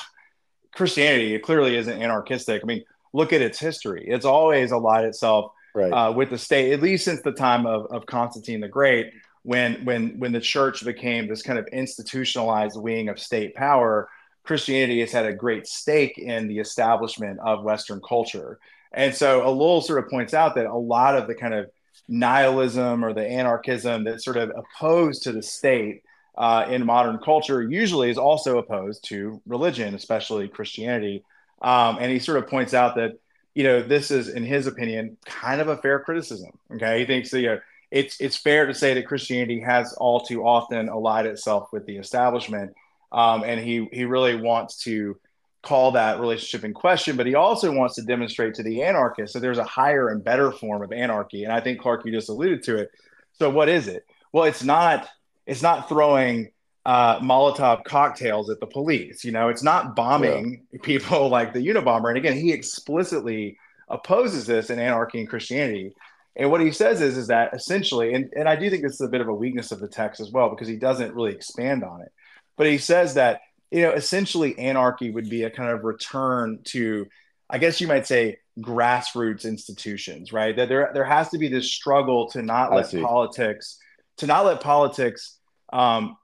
Christianity it clearly isn't anarchistic. I mean, look at its history. It's always allied itself right. uh, with the state, at least since the time of, of Constantine the Great, when when when the church became this kind of institutionalized wing of state power. Christianity has had a great stake in the establishment of Western culture. And so Ellul sort of points out that a lot of the kind of nihilism or the anarchism that's sort of opposed to the state uh, in modern culture usually is also opposed to religion, especially Christianity. Um, and he sort of points out that, you know, this is, in his opinion, kind of a fair criticism. Okay. He thinks that, you know, it's, it's fair to say that Christianity has all too often allied itself with the establishment. Um, and he, he really wants to call that relationship in question, but he also wants to demonstrate to the anarchists that there's a higher and better form of anarchy. And I think Clark, you just alluded to it. So what is it? Well, it's not it's not throwing uh, Molotov cocktails at the police. You know, it's not bombing yeah. people like the Unabomber. And again, he explicitly opposes this in Anarchy and Christianity. And what he says is, is that essentially, and, and I do think this is a bit of a weakness of the text as well, because he doesn't really expand on it. But he says that, you know, essentially anarchy would be a kind of return to, I guess you might say, grassroots institutions, right? That there, there has to be this struggle to not let politics – to not let politics um,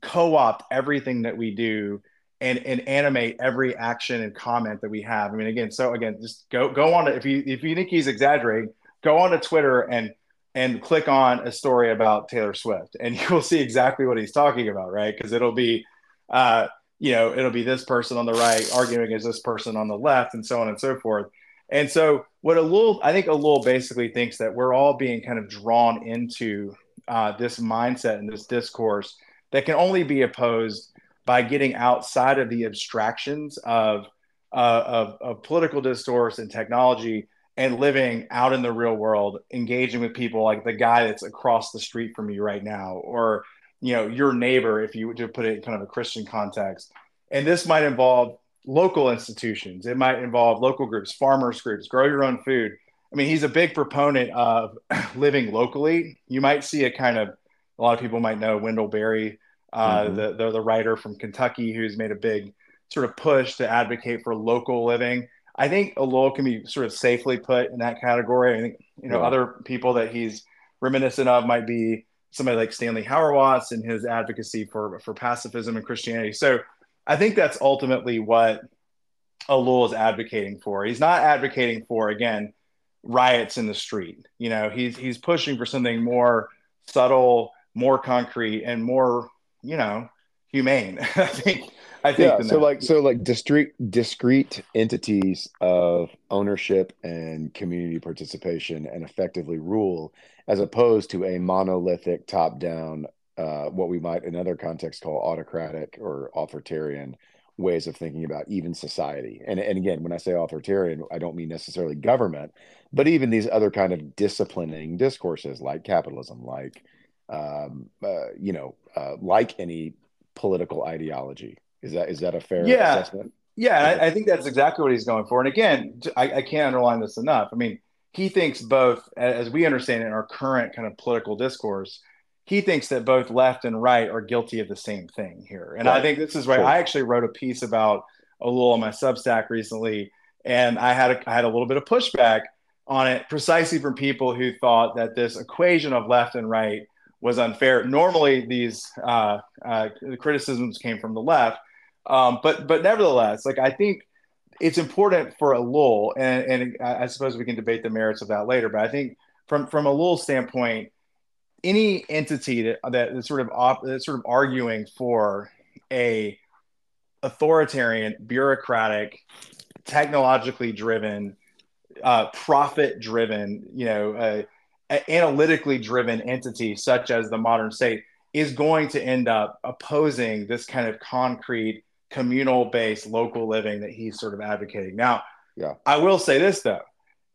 co-opt everything that we do and, and animate every action and comment that we have. I mean, again, so again, just go go on to, if you if you think he's exaggerating, go on to Twitter and and click on a story about Taylor Swift, and you'll see exactly what he's talking about, right? Because it'll be, uh, you know, it'll be this person on the right arguing as this person on the left, and so on and so forth. And so, what Ellul, I think Ellul basically thinks that we're all being kind of drawn into uh, this mindset and this discourse that can only be opposed by getting outside of the abstractions of, uh, of, of political discourse and technology and living out in the real world, engaging with people like the guy that's across the street from you right now, or you know your neighbor, if you to put it in kind of a Christian context. And this might involve local institutions. It might involve local groups, farmers groups, grow your own food. I mean, he's a big proponent of living locally. You might see a kind of a lot of people might know Wendell Berry, uh, mm-hmm. the, the the writer from Kentucky, who's made a big sort of push to advocate for local living. I think Ellul can be sort of safely put in that category. I think you know yeah. other people that he's reminiscent of might be somebody like Stanley Hauerwas and his advocacy for for pacifism and Christianity. So I think that's ultimately what Ellul is advocating for. He's not advocating for again riots in the street. You know, he's he's pushing for something more subtle, more concrete, and more you know humane. I think. I think. Yeah. So like so like discrete discrete entities of ownership and community participation and effectively rule, as opposed to a monolithic top down, uh, what we might in other contexts call autocratic or authoritarian ways of thinking about even society. And, and again, when I say authoritarian, I don't mean necessarily government, but even these other kind of disciplining discourses like capitalism, like, um, uh, you know, uh, like any political ideology. Is that is that a fair yeah. assessment? Yeah, I, I, think that's exactly what he's going for. And again, I, I can't underline this enough. I mean, he thinks both, as we understand it in our current kind of political discourse, he thinks that both left and right are guilty of the same thing here. And right. I think this is right. Sure. I actually wrote a piece about Ellul on my Substack recently, and I had a, I had a little bit of pushback on it precisely from people who thought that this equation of left and right was unfair. Normally, these uh, uh, criticisms came from the left, um, but but nevertheless, like I think it's important for Ellul, and, and I suppose we can debate the merits of that later. But I think from from a Ellul's standpoint, any entity that that is sort of op, that's sort of arguing for a authoritarian, bureaucratic, technologically driven, uh, profit driven, you know, uh, analytically driven entity such as the modern state is going to end up opposing this kind of concrete communal based local living that he's sort of advocating. Now, yeah, I will say this though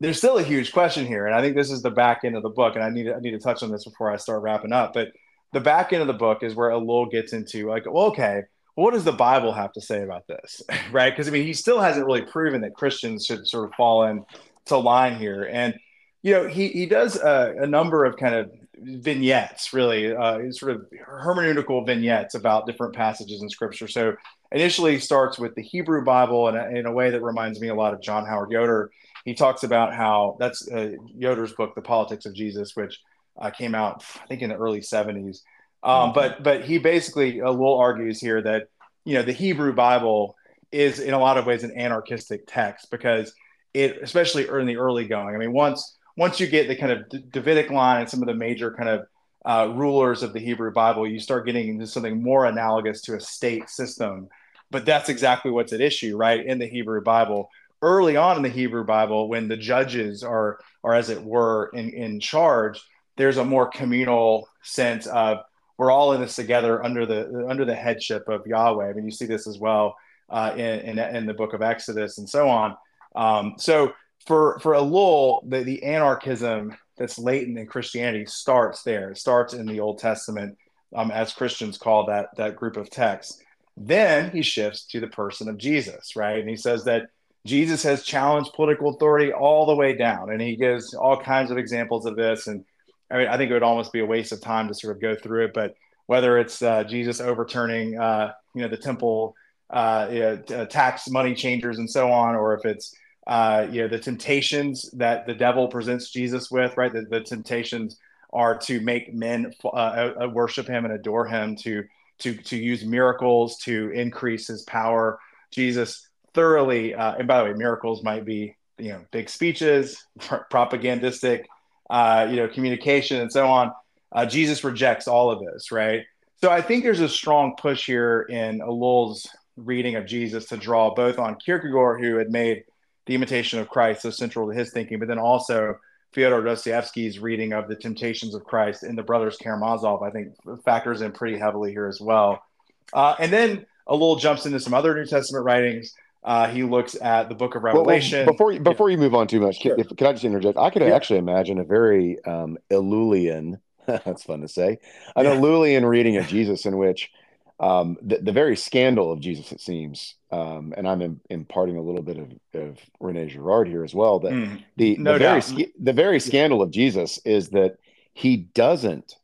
there's still a huge question here, and I think this is the back end of the book, and I need to, I need to touch on this before I start wrapping up. But the back end of the book is where Ellul gets into like, well, okay, what does the Bible have to say about this, right? Because I mean, he still hasn't really proven that Christians should sort of fall into line here, and you know, he he does a, a number of kind of vignettes, really, uh, sort of hermeneutical vignettes about different passages in Scripture. So initially starts with the Hebrew Bible, and in a way that reminds me a lot of John Howard Yoder he talks about how that's uh, Yoder's book, The Politics of Jesus, which uh, came out I think in the early '70s. Um, mm-hmm. But but he basically uh, will argues here that you know the Hebrew Bible is in a lot of ways an anarchistic text because it, especially in the early going. I mean, once once you get the kind of Davidic line and some of the major kind of uh, rulers of the Hebrew Bible, you start getting into something more analogous to a state system. But that's exactly what's at issue, right? In the Hebrew Bible, early on in the Hebrew Bible, when the judges are, are as it were, in, in charge, there's a more communal sense of we're all in this together under the under the headship of Yahweh. I mean, you see this as well uh, in, in, in the book of Exodus and so on. Um, so for for Ellul, the, the anarchism that's latent in Christianity starts there. It starts in the Old Testament, um, as Christians call that that group of texts. Then he shifts to the person of Jesus, right? And he says that Jesus has challenged political authority all the way down, and he gives all kinds of examples of this. And I mean, I think it would almost be a waste of time to sort of go through it. But whether it's uh, Jesus overturning, uh, you know, the temple uh, you know, tax money changers and so on, or if it's uh, you know the temptations that the devil presents Jesus with, right? The, the temptations are to make men uh, uh, worship him and adore him, to to to use miracles to increase his power. Jesus thoroughly. Uh, and by the way, miracles might be you know big speeches, propagandistic, uh, you know, communication, and so on. Uh, Jesus rejects all of this, right? So I think there's a strong push here in Ellul's reading of Jesus to draw both on Kierkegaard, who had made the imitation of Christ so central to his thinking, but then also Fyodor Dostoevsky's reading of the temptations of Christ in the Brothers Karamazov, I think factors in pretty heavily here as well. Uh, and then Ellul jumps into some other New Testament writings. Uh, he looks at the book of Revelation. Well, well, before you, before you move on too much, sure. can, if, can I just interject? I could yeah. actually imagine a very um, Ellulian, that's fun to say, an yeah. Ellulian reading of Jesus in which um, the, the, very scandal of Jesus, it seems, um, and I'm in, imparting a little bit of, of Rene Girard here as well, that mm, the, no the, very, the very scandal of Jesus is that he doesn't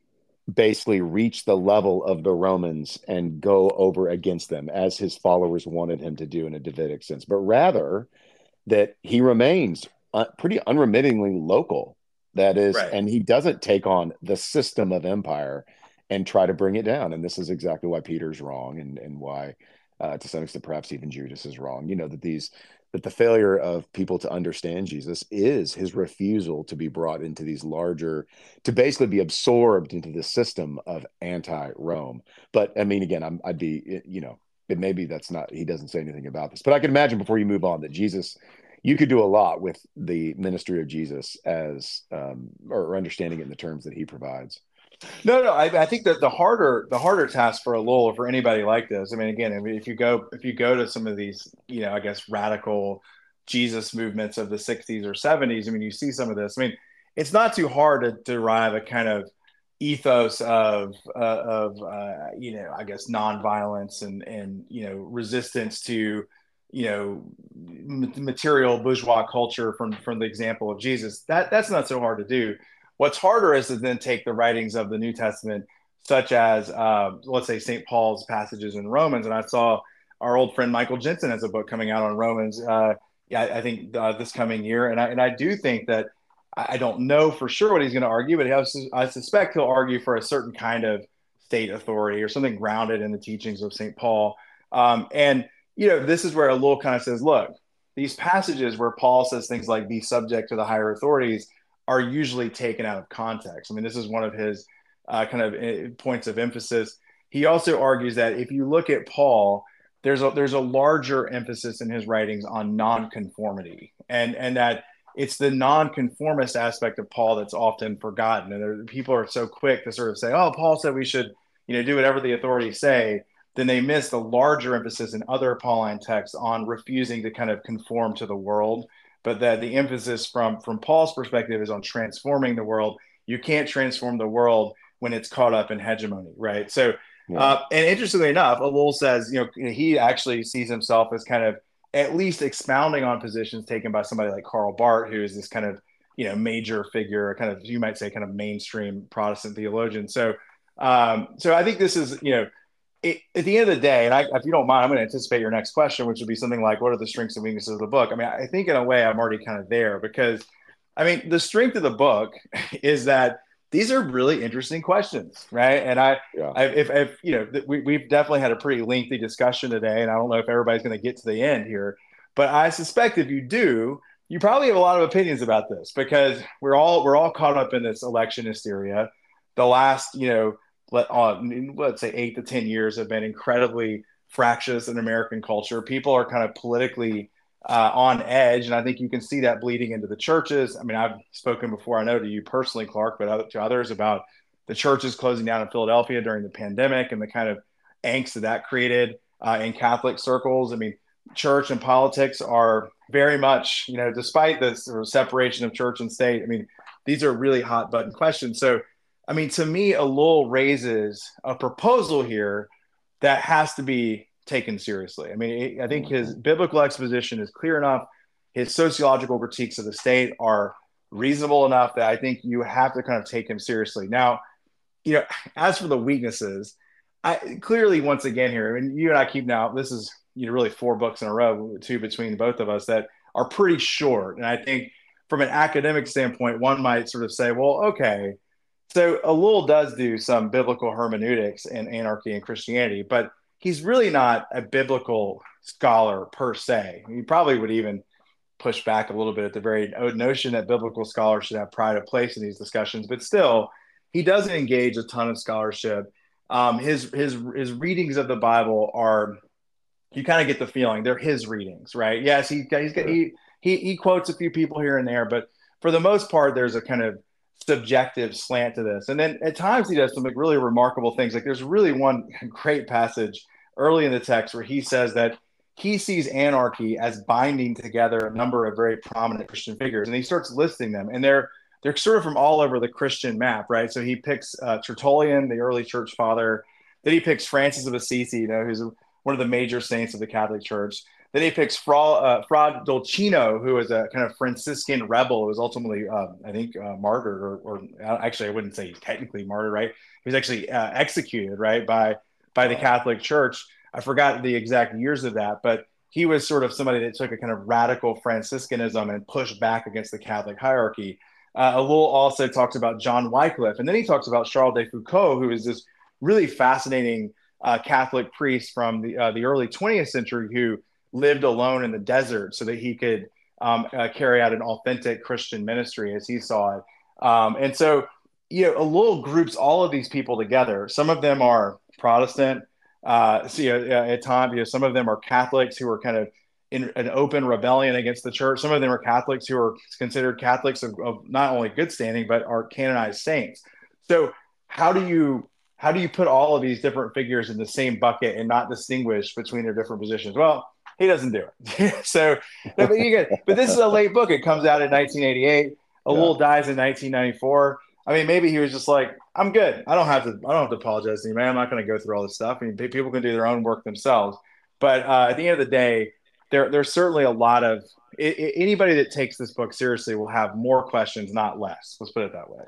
basically reach the level of the Romans and go over against them as his followers wanted him to do in a Davidic sense, but rather that he remains uh, pretty unremittingly local. That is, right. and he doesn't take on the system of empire and try to bring it down. And this is exactly why Peter's wrong and, and why, uh, to some extent, perhaps even Judas is wrong. You know, that these that the failure of people to understand Jesus is his refusal to be brought into these larger, to basically be absorbed into the system of anti-Rome. But I mean, again, I'm, I'd be, you know, but maybe that's not. He doesn't say anything about this. But I can imagine before you move on that Jesus, you could do a lot with the ministry of Jesus as, um, or understanding it in the terms that he provides. No, no. I, I, think that the harder the harder task for a Ellul for anybody like this. I mean, again, I mean, if you go if you go to some of these, you know, I guess radical Jesus movements of the '60s or '70s, I mean, you see some of this. I mean, it's not too hard to derive a kind of ethos of uh, of uh, you know, I guess nonviolence and and you know resistance to you know material bourgeois culture from from the example of Jesus. That that's not so hard to do. What's harder is to then take the writings of the New Testament, such as uh, let's say St. Paul's passages in Romans, and I saw our old friend Michael Jensen has a book coming out on Romans. Uh, yeah, I think uh, this coming year, and I and I do think that I don't know for sure what he's going to argue, but I suspect he'll argue for a certain kind of state authority or something grounded in the teachings of St. Paul. Um, and you know, this is where Ellul kind of says, look, these passages where Paul says things like be subject to the higher authorities are usually taken out of context. I mean, this is one of his uh, kind of uh, points of emphasis. He also argues that if you look at Paul, there's a there's a larger emphasis in his writings on nonconformity, and and that it's the nonconformist aspect of Paul that's often forgotten. And there, people are so quick to sort of say, "Oh, Paul said we should, you know, do whatever the authorities say." then they miss the larger emphasis in other Pauline texts on refusing to kind of conform to the world. But that the emphasis from from Paul's perspective is on transforming the world. You can't transform the world when it's caught up in hegemony, right? So, yeah. uh, and interestingly enough, Ellul says, you know, he actually sees himself as kind of at least expounding on positions taken by somebody like Karl Barth, who is this kind of you know major figure, kind of you might say kind of mainstream Protestant theologian. So, um, so I think this is you know it, at the end of the day, and I, if you don't mind, I'm going to anticipate your next question, which would be something like, "What are the strengths and weaknesses of the book?" I mean, I think in a way I'm already kind of there because, I mean, the strength of the book is that these are really interesting questions, right? And I, yeah. I if, if you know, we, we've definitely had a pretty lengthy discussion today, and I don't know if everybody's going to get to the end here, but I suspect if you do, you probably have a lot of opinions about this because we're all we're all caught up in this election hysteria. The last, you know let on let's say eight to ten years have been incredibly fractious in American culture. People are kind of politically uh, on edge, and I think you can see that bleeding into the churches. I mean, I've spoken before, I know to you personally, Clark, but to others about the churches closing down in Philadelphia during the pandemic and the kind of angst that that created uh, in Catholic circles. I mean, church and politics are very much, you know, despite the sort of separation of church and state. I mean, these are really hot button questions. So I mean, to me, Ellul raises a proposal here that has to be taken seriously. I mean, I think mm-hmm. his biblical exposition is clear enough. His sociological critiques of the state are reasonable enough that I think you have to kind of take him seriously. Now, you know, as for the weaknesses, I clearly once again here, I mean, you and I keep now. This is you know really four books in a row, two between both of us that are pretty short, and I think from an academic standpoint, one might sort of say, well, okay so Ellul does do some biblical hermeneutics in anarchy and Christianity, but he's really not a biblical scholar per se. He probably would even push back a little bit at the very notion that biblical scholars should have pride of place in these discussions, but still, he doesn't engage a ton of scholarship. Um, his his his readings of the Bible are you kind of get the feeling they're his readings, right? Yes, he he's he he he quotes a few people here and there, but for the most part, there's a kind of subjective slant to this. And then at times he does some like really remarkable things. Like there's really one great passage early in the text where he says that he sees anarchy as binding together a number of very prominent Christian figures, and he starts listing them, and they're they're sort of from all over the Christian map, right? So he picks uh, Tertullian, the early church father. Then he picks Francis of Assisi, you know, who's one of the major saints of the Catholic Church. Then he picks Fra, uh, Fra Dolcino, who was a kind of Franciscan rebel who was ultimately, uh, I think, uh, martyred, or, or, actually, I wouldn't say technically martyred, right? He was actually uh, executed, right, by by the Catholic Church. I forgot the exact years of that, but he was sort of somebody that took a kind of radical Franciscanism and pushed back against the Catholic hierarchy. Uh, Ellul also talks about John Wycliffe, and then he talks about Charles de Foucauld, who is this really fascinating uh, Catholic priest from the uh, the early 20th century who lived alone in the desert so that he could um, uh, carry out an authentic Christian ministry as he saw it. Um, and so, you know, Ellul groups all of these people together. Some of them are Protestant. Uh, so, you know, at times, you know, some of them are Catholics who are kind of in an open rebellion against the church. Some of them are Catholics who are considered Catholics of, of not only good standing but are canonized saints. So, how do you how do you put all of these different figures in the same bucket and not distinguish between their different positions? Well, he doesn't do it. so, but, get, but this is a late book. It comes out in 1988. Ellul yeah. dies in 1994. I mean, maybe he was just like, "I'm good. I don't have to. I don't have to apologize to you, man. I'm not going to go through all this stuff. I mean, people can do their own work themselves." But uh, at the end of the day, there there's certainly a lot of it, it, anybody that takes this book seriously will have more questions, not less. Let's put it that way.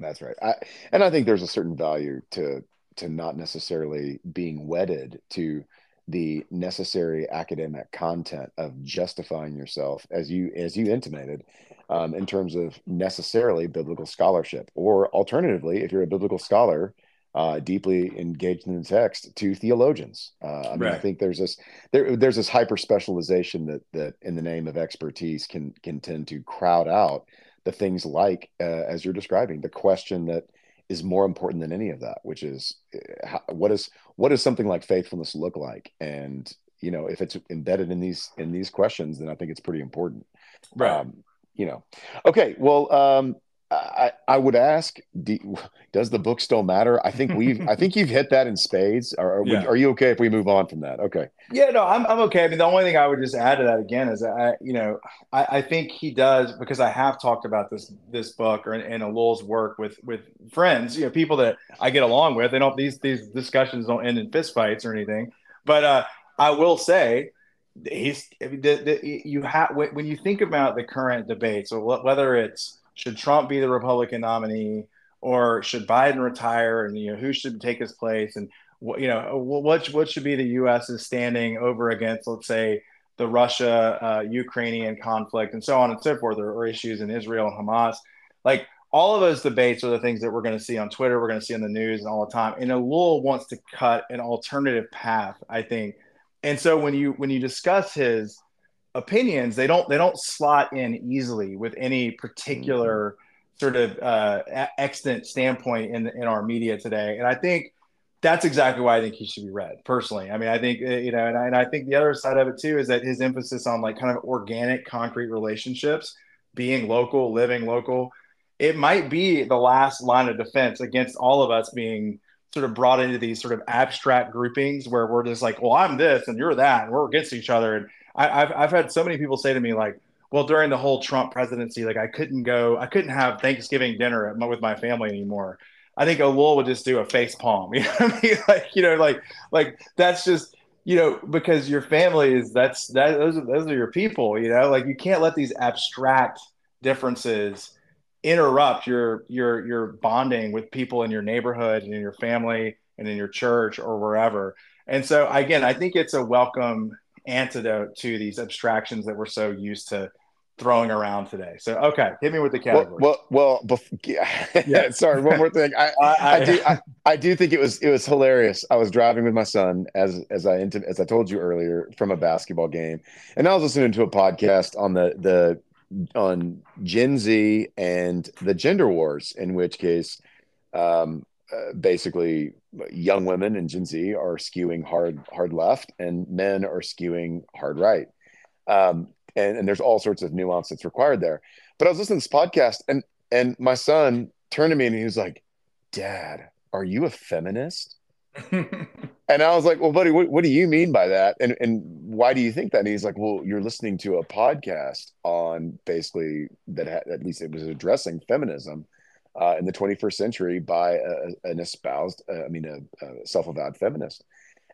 That's right. I, and I think there's a certain value to to not necessarily being wedded to the necessary academic content of justifying yourself as you as you intimated um, in terms of necessarily biblical scholarship or alternatively if you're a biblical scholar uh, deeply engaged in the text to theologians uh, i mean right. i think there's this there, there's this hyper specialization that that in the name of expertise can can tend to crowd out the things like uh, as you're describing the question that is more important than any of that, which is uh, how, what is what does something like faithfulness look like? And you know, if it's embedded in these in these questions, then I think it's pretty important. Right. Um, you know, okay. Well, um, I, I would ask, do, does the book still matter? I think we've, I think you've hit that in spades. Are, are, yeah. we, are, you okay if we move on from that? Okay. Yeah, no, I'm, I'm okay. I mean, the only thing I would just add to that again is that I, you know, I, I think he does because I have talked about this, this book or in, in Ellul's work with, with friends, you know, people that I get along with. They don't, these, these discussions don't end in fistfights or anything, but uh, I will say he's, the, the, you have, when you think about the current debates so whether it's, should Trump be the Republican nominee or should Biden retire and you know who should take his place? And what you know what what should be the U.S.'s standing over against let's say the Russia uh, Ukrainian conflict and so on and so forth or, or issues in Israel and Hamas? Like all of those debates are the things that we're going to see on Twitter we're going to see in the news and all the time. And Ellul wants to cut an alternative path I think. And so when you when you discuss his opinions they don't they don't slot in easily with any particular sort of uh, extant standpoint in in our media today. And i think that's exactly why i think he should be read personally. I mean i think uh, you know and I, and I think the other side of it too is that his emphasis on like kind of organic concrete relationships being local living local it might be the last line of defense against all of us being sort of brought into these sort of abstract groupings where we're just like well i'm this and you're that and we're against each other. And I, have I've had so many people say to me like, well, during the whole Trump presidency, like I couldn't go, I couldn't have Thanksgiving dinner at, with my family anymore. I think a Ellul would just do a face palm. You know what I mean? Like, you know, like, like that's just, you know, because your family is that's that those are those are your people, you know, like you can't let these abstract differences interrupt your your your bonding with people in your neighborhood and in your family and in your church or wherever. And so again, I think it's a welcome antidote to these abstractions that we're so used to throwing around today. So, okay, hit me with the category. Well, well, well yeah. sorry. One more thing. I, I, I do, I, I, do think it was it was hilarious. I was driving with my son as as I as I told you earlier from a basketball game, and I was listening to a podcast on the the on Gen Z and the gender wars. In which case, um, uh, basically young women in Gen Z are skewing hard hard left, and men are skewing hard right. Um, and, and there's all sorts of nuance that's required there. But I was listening to this podcast, and and my son turned to me and he was like, "Dad, are you a feminist?" and I was like, "Well, buddy, what, what do you mean by that? And and why do you think that?" And he's like, "Well, you're listening to a podcast on basically that had, at least it was addressing feminism." Uh, in the 21st century by a, an espoused, uh, I mean, a, a self-avowed feminist.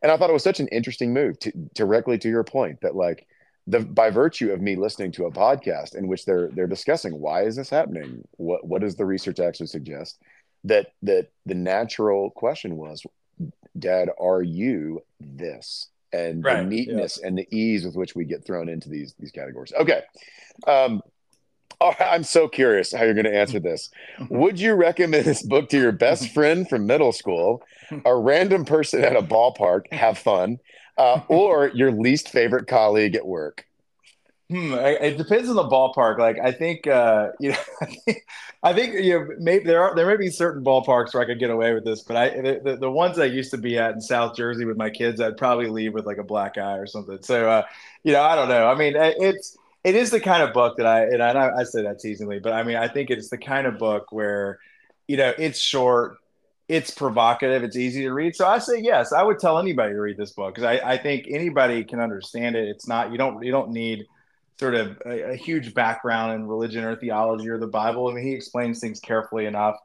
And I thought it was such an interesting move to directly to your point that like the by virtue of me listening to a podcast in which they're they're discussing why is this happening, what what does the research actually suggest, that that the natural question was, Dad, are you this? And right, the neatness yeah. and the ease with which we get thrown into these these categories. Okay. Um, Oh, I'm so curious how you're going to answer this. Would you recommend this book to your best friend from middle school, a random person at a ballpark, have fun, uh, or your least favorite colleague at work? Hmm, it depends on the ballpark. Like I think, uh, you know, I think, I think you know, maybe there are there may be certain ballparks where I could get away with this, but I the, the ones I used to be at in South Jersey with my kids, I'd probably leave with like a black eye or something. So, uh, you know, I don't know. I mean, it's it is the kind of book that I and I, I say that teasingly, but I mean I think it's the kind of book where you know it's short, it's provocative, it's easy to read. So I say yes, I would tell anybody to read this book because I, I think anybody can understand it. It's not you don't you don't need sort of a, a, huge background in religion or theology or the Bible. I mean he explains things carefully enough.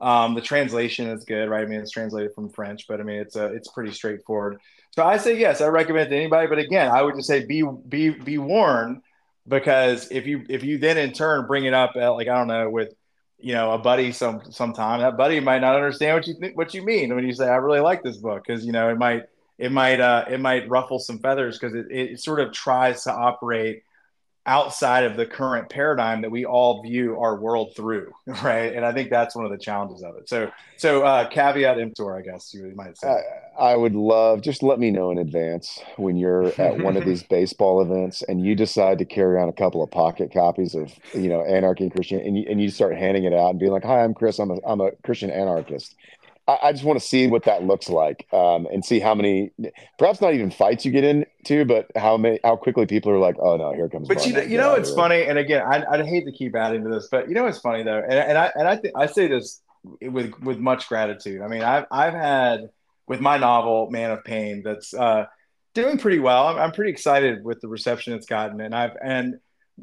Um, the translation is good, right? I mean it's translated from French, but I mean it's a it's pretty straightforward. So I say yes, I recommend to anybody. But again, I would just say be be be warned because if you if you then in turn bring it up at like I don't know with you know a buddy some sometime that buddy might not understand what you think what you mean when you say I really like this book because you know it might it might uh, it might ruffle some feathers because it, it sort of tries to operate outside of the current paradigm that we all view our world through, right? And I think that's one of the challenges of it. So, so uh, caveat emptor, I guess you might say. I, I would love just let me know in advance when you're at one of these baseball events and you decide to carry on a couple of pocket copies of you know Anarchy and Christian, and you, and you start handing it out and being like, "Hi, I'm Chris. I'm a I'm a Christian anarchist." I, I just want to see what that looks like um, and see how many, perhaps not even fights you get into, but how many, how quickly people are like, oh no, here comes. But you, you know, it's funny. And again, I, I hate to keep adding to this, but you know, it's funny though. And, and I, and I, th- I say this with, with much gratitude. I mean, I've, I've had with my novel, Man of Pain, that's uh, doing pretty well. I'm, I'm pretty excited with the reception it's gotten. And I've, and,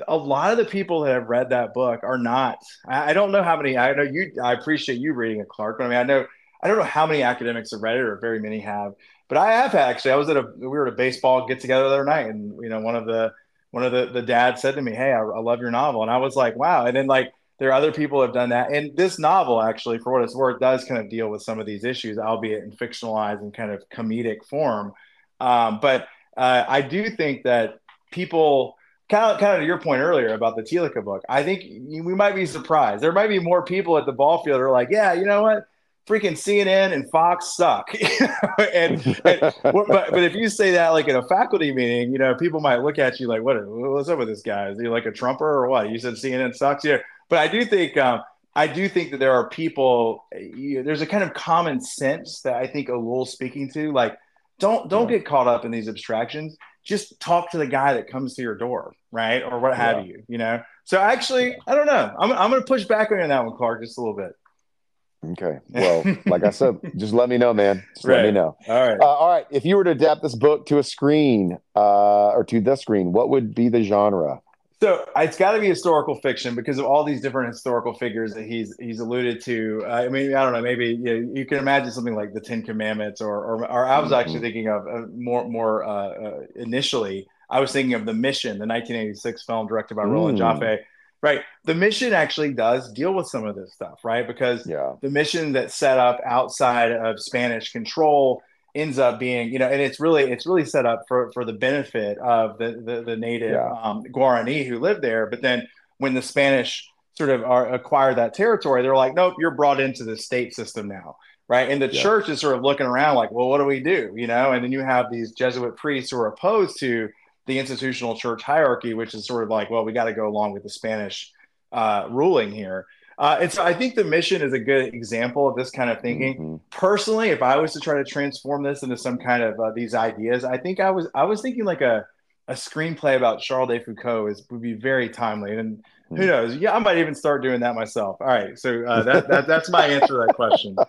a lot of the people that have read that book are not. I, I, don't know how many. I know you. I appreciate you reading it, Clark. But I mean, I know I don't know how many academics have read it, or very many have, but I have actually. I was at a we were at a baseball get together the other night, and you know one of the one of the the dads said to me, "Hey, I, I love your novel," and I was like, "Wow!" And then like there are other people have done that, and this novel actually, for what it's worth, does kind of deal with some of these issues, albeit in fictionalized and kind of comedic form. Um, but uh, I do think that people kind of kind of to your point earlier about the Thielicke book, I think we might be surprised. There might be more people at the ball field who are like, yeah, you know what? Freaking CNN and Fox suck. and, and but, but if you say that like in a faculty meeting, you know, people might look at you like, what, what's up with this guy? Is he like a Trumper or what? You said CNN sucks. Yeah. But I do think, um, I do think that there are people, you, there's a kind of common sense that I think Ellul's speaking to. Like, don't don't yeah. get caught up in these abstractions. Just talk to the guy that comes to your door, right, or what have yeah. you. You know. So actually, I don't know. I'm I'm going to push back on that one, Clark, just a little bit. Okay. Well, like I said, just let me know, man. Just right. let me know. All right. Uh, all right. If you were to adapt this book to a screen uh, or to the screen, what would be the genre? So it's got to be historical fiction because of all these different historical figures that he's he's alluded to. Uh, I mean, I don't know. Maybe you, know, you can imagine something like the Ten Commandments, or or, or I was actually mm-hmm. thinking of uh, more more uh, uh, initially. I was thinking of the Mission, the 1986 film directed by mm. Roland Joffe right. The mission actually does deal with some of this stuff right? Because yeah. the mission that's set up outside of spanish control ends up being you know and it's really it's really set up for for the benefit of the the, the native yeah. um, guarani who live there. But then when the spanish sort of are, acquire that territory they're like nope you're brought into the state system now. Right? And the yeah. church is sort of looking around like well what do we do? You know? And then you have these jesuit priests who are opposed to the institutional church hierarchy, which is sort of like, well, we got to go along with the Spanish uh, ruling here. Uh, and so I think the mission is a good example of this kind of thinking. Mm-hmm. Personally, if I was to try to transform this into some kind of uh, these ideas, I think I was I was thinking like a a screenplay about Charles de Foucauld is would be very timely. And who mm. knows? Yeah, I might even start doing that myself. All right, so uh, that, that that's my answer to that question.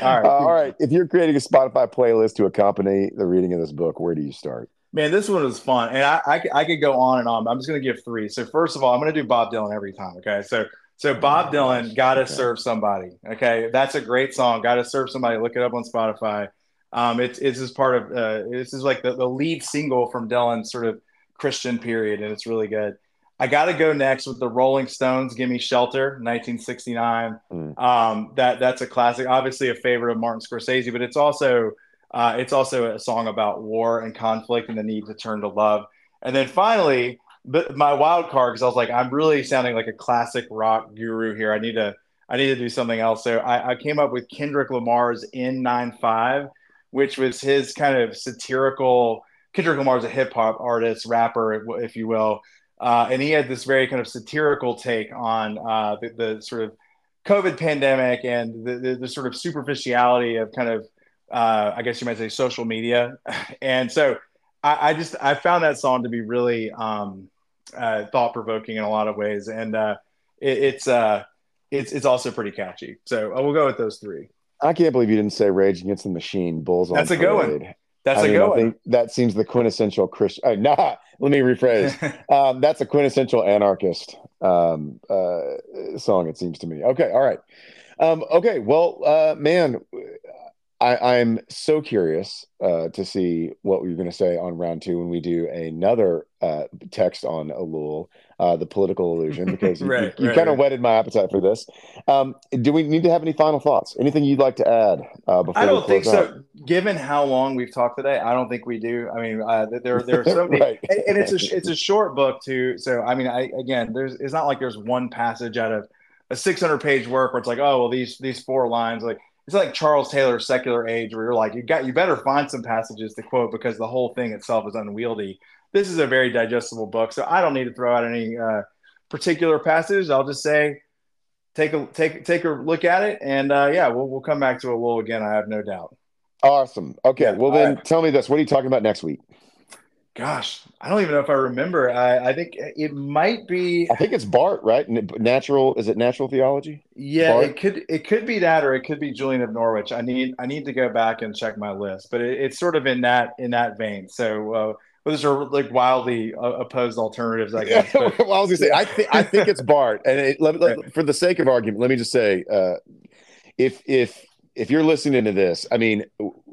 All right, all right. If you're creating a Spotify playlist to accompany the reading of this book, where do you start? Man, this one was fun, and I, I, I could go on and on. I'm just going to give three. So first of all, I'm going to do Bob Dylan every time. Okay, so so Bob oh, Dylan, "Gotta okay. Serve Somebody." Okay, that's a great song. "Gotta Serve Somebody." Look it up on Spotify. Um, it's it's just part of uh, this is like the, the lead single from Dylan's sort of Christian period, and it's really good. I got to go next with the Rolling Stones. "Give Me Shelter," 1969. Mm. Um, that that's a classic. Obviously, a favorite of Martin Scorsese, but it's also uh, it's also a song about war and conflict and the need to turn to love. And then finally, but my wild card because I was like, I'm really sounding like a classic rock guru here. I need to I need to do something else. So I, I came up with Kendrick Lamar's N95, which was his kind of satirical. Kendrick Lamar's a hip hop artist, rapper, if you will, uh, and he had this very kind of satirical take on uh, the, the, sort of COVID pandemic and the, the, the sort of superficiality of kind of uh, I guess you might say social media. And so I, I, just I found that song to be really um, uh, thought provoking in a lot of ways, and uh, it, it's uh, it's it's also pretty catchy. So we'll go with those three. I can't believe you didn't say Rage Against the Machine. Bulls That's a good one. That's I a mean, good I one. that seems the quintessential Christian. Uh, nah, let me rephrase. um, that's a quintessential anarchist um, uh, song. It seems to me. Okay, all right. Um, okay, well, uh, man, I, am so curious uh, to see what we're going to say on round two when we do another uh, text on Ellul, uh, the political illusion, because you, right, you, you right, kind of right. whetted my appetite for this. Um, do we need to have any final thoughts? Anything you'd like to add uh, before? I don't we think close out? so. Given how long we've talked today, I don't think we do. I mean, uh, there there are so many, and, and it's a it's a short book too. So I mean, I again, there's it's not like there's one passage out of a 600 page work where it's like, oh well, these these four lines like it's like Charles Taylor's Secular Age, where you're like, you got you better find some passages to quote because the whole thing itself is unwieldy. This is a very digestible book, so I don't need to throw out any uh, particular passages. I'll just say, take a take take a look at it, and uh, yeah, we'll we'll come back to it a little again. I have no doubt. Awesome. Okay. Yeah, well, then right. tell me this. What are you talking about next week? Gosh, I don't even know if I remember. I, I think it might be. I think it's Barth, right? Natural. Is it natural theology? Yeah, Barth? it could it could be that, or it could be Julian of Norwich. I need I need to go back and check my list, but it, it's sort of in that in that vein. So uh, those are like wildly uh, opposed alternatives, I guess. Well, I was gonna say I think I think it's Barth, and it, let, let- for the sake of argument, let me just say, uh, if if if you're listening to this, I mean,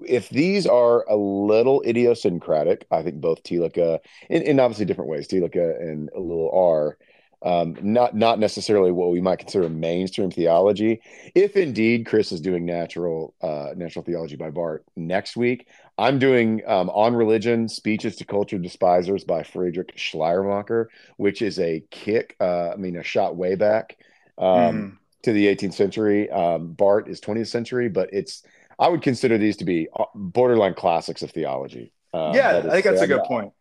if these are Ellul idiosyncratic, I think both Thielicke, in, in obviously different ways, Thielicke and a little are. Um, not not necessarily what we might consider mainstream theology. If indeed Chris is doing natural uh, natural theology by Barth next week, I'm doing um, on religion speeches to culture despisers by Friedrich Schleiermacher, which is a kick. Uh, I mean, a shot way back um, Mhm. To the 18th century. Um, Barth is 20th century, but it's I would consider these to be uh, borderline classics of theology. Um, yeah, is- I think that's a good uh, point.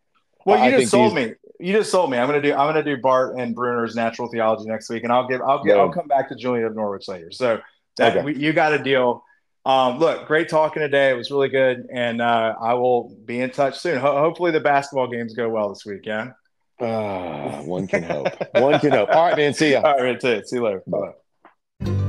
Well, you think just sold these- me. You just sold me. I'm gonna do I'm gonna do Barth and Brunner's natural theology next week, and I'll give I'll get I'll come back to Julian of Norwich later. So that Okay. we, you got a deal. Um, look, great talking today. It was really good, and uh, I will be in touch soon. Ho- hopefully, the basketball games go well this week. Yeah. Ah, one can hope. One can hope. All right, man. See ya. All right, it. See you later. Bye. Bye thank you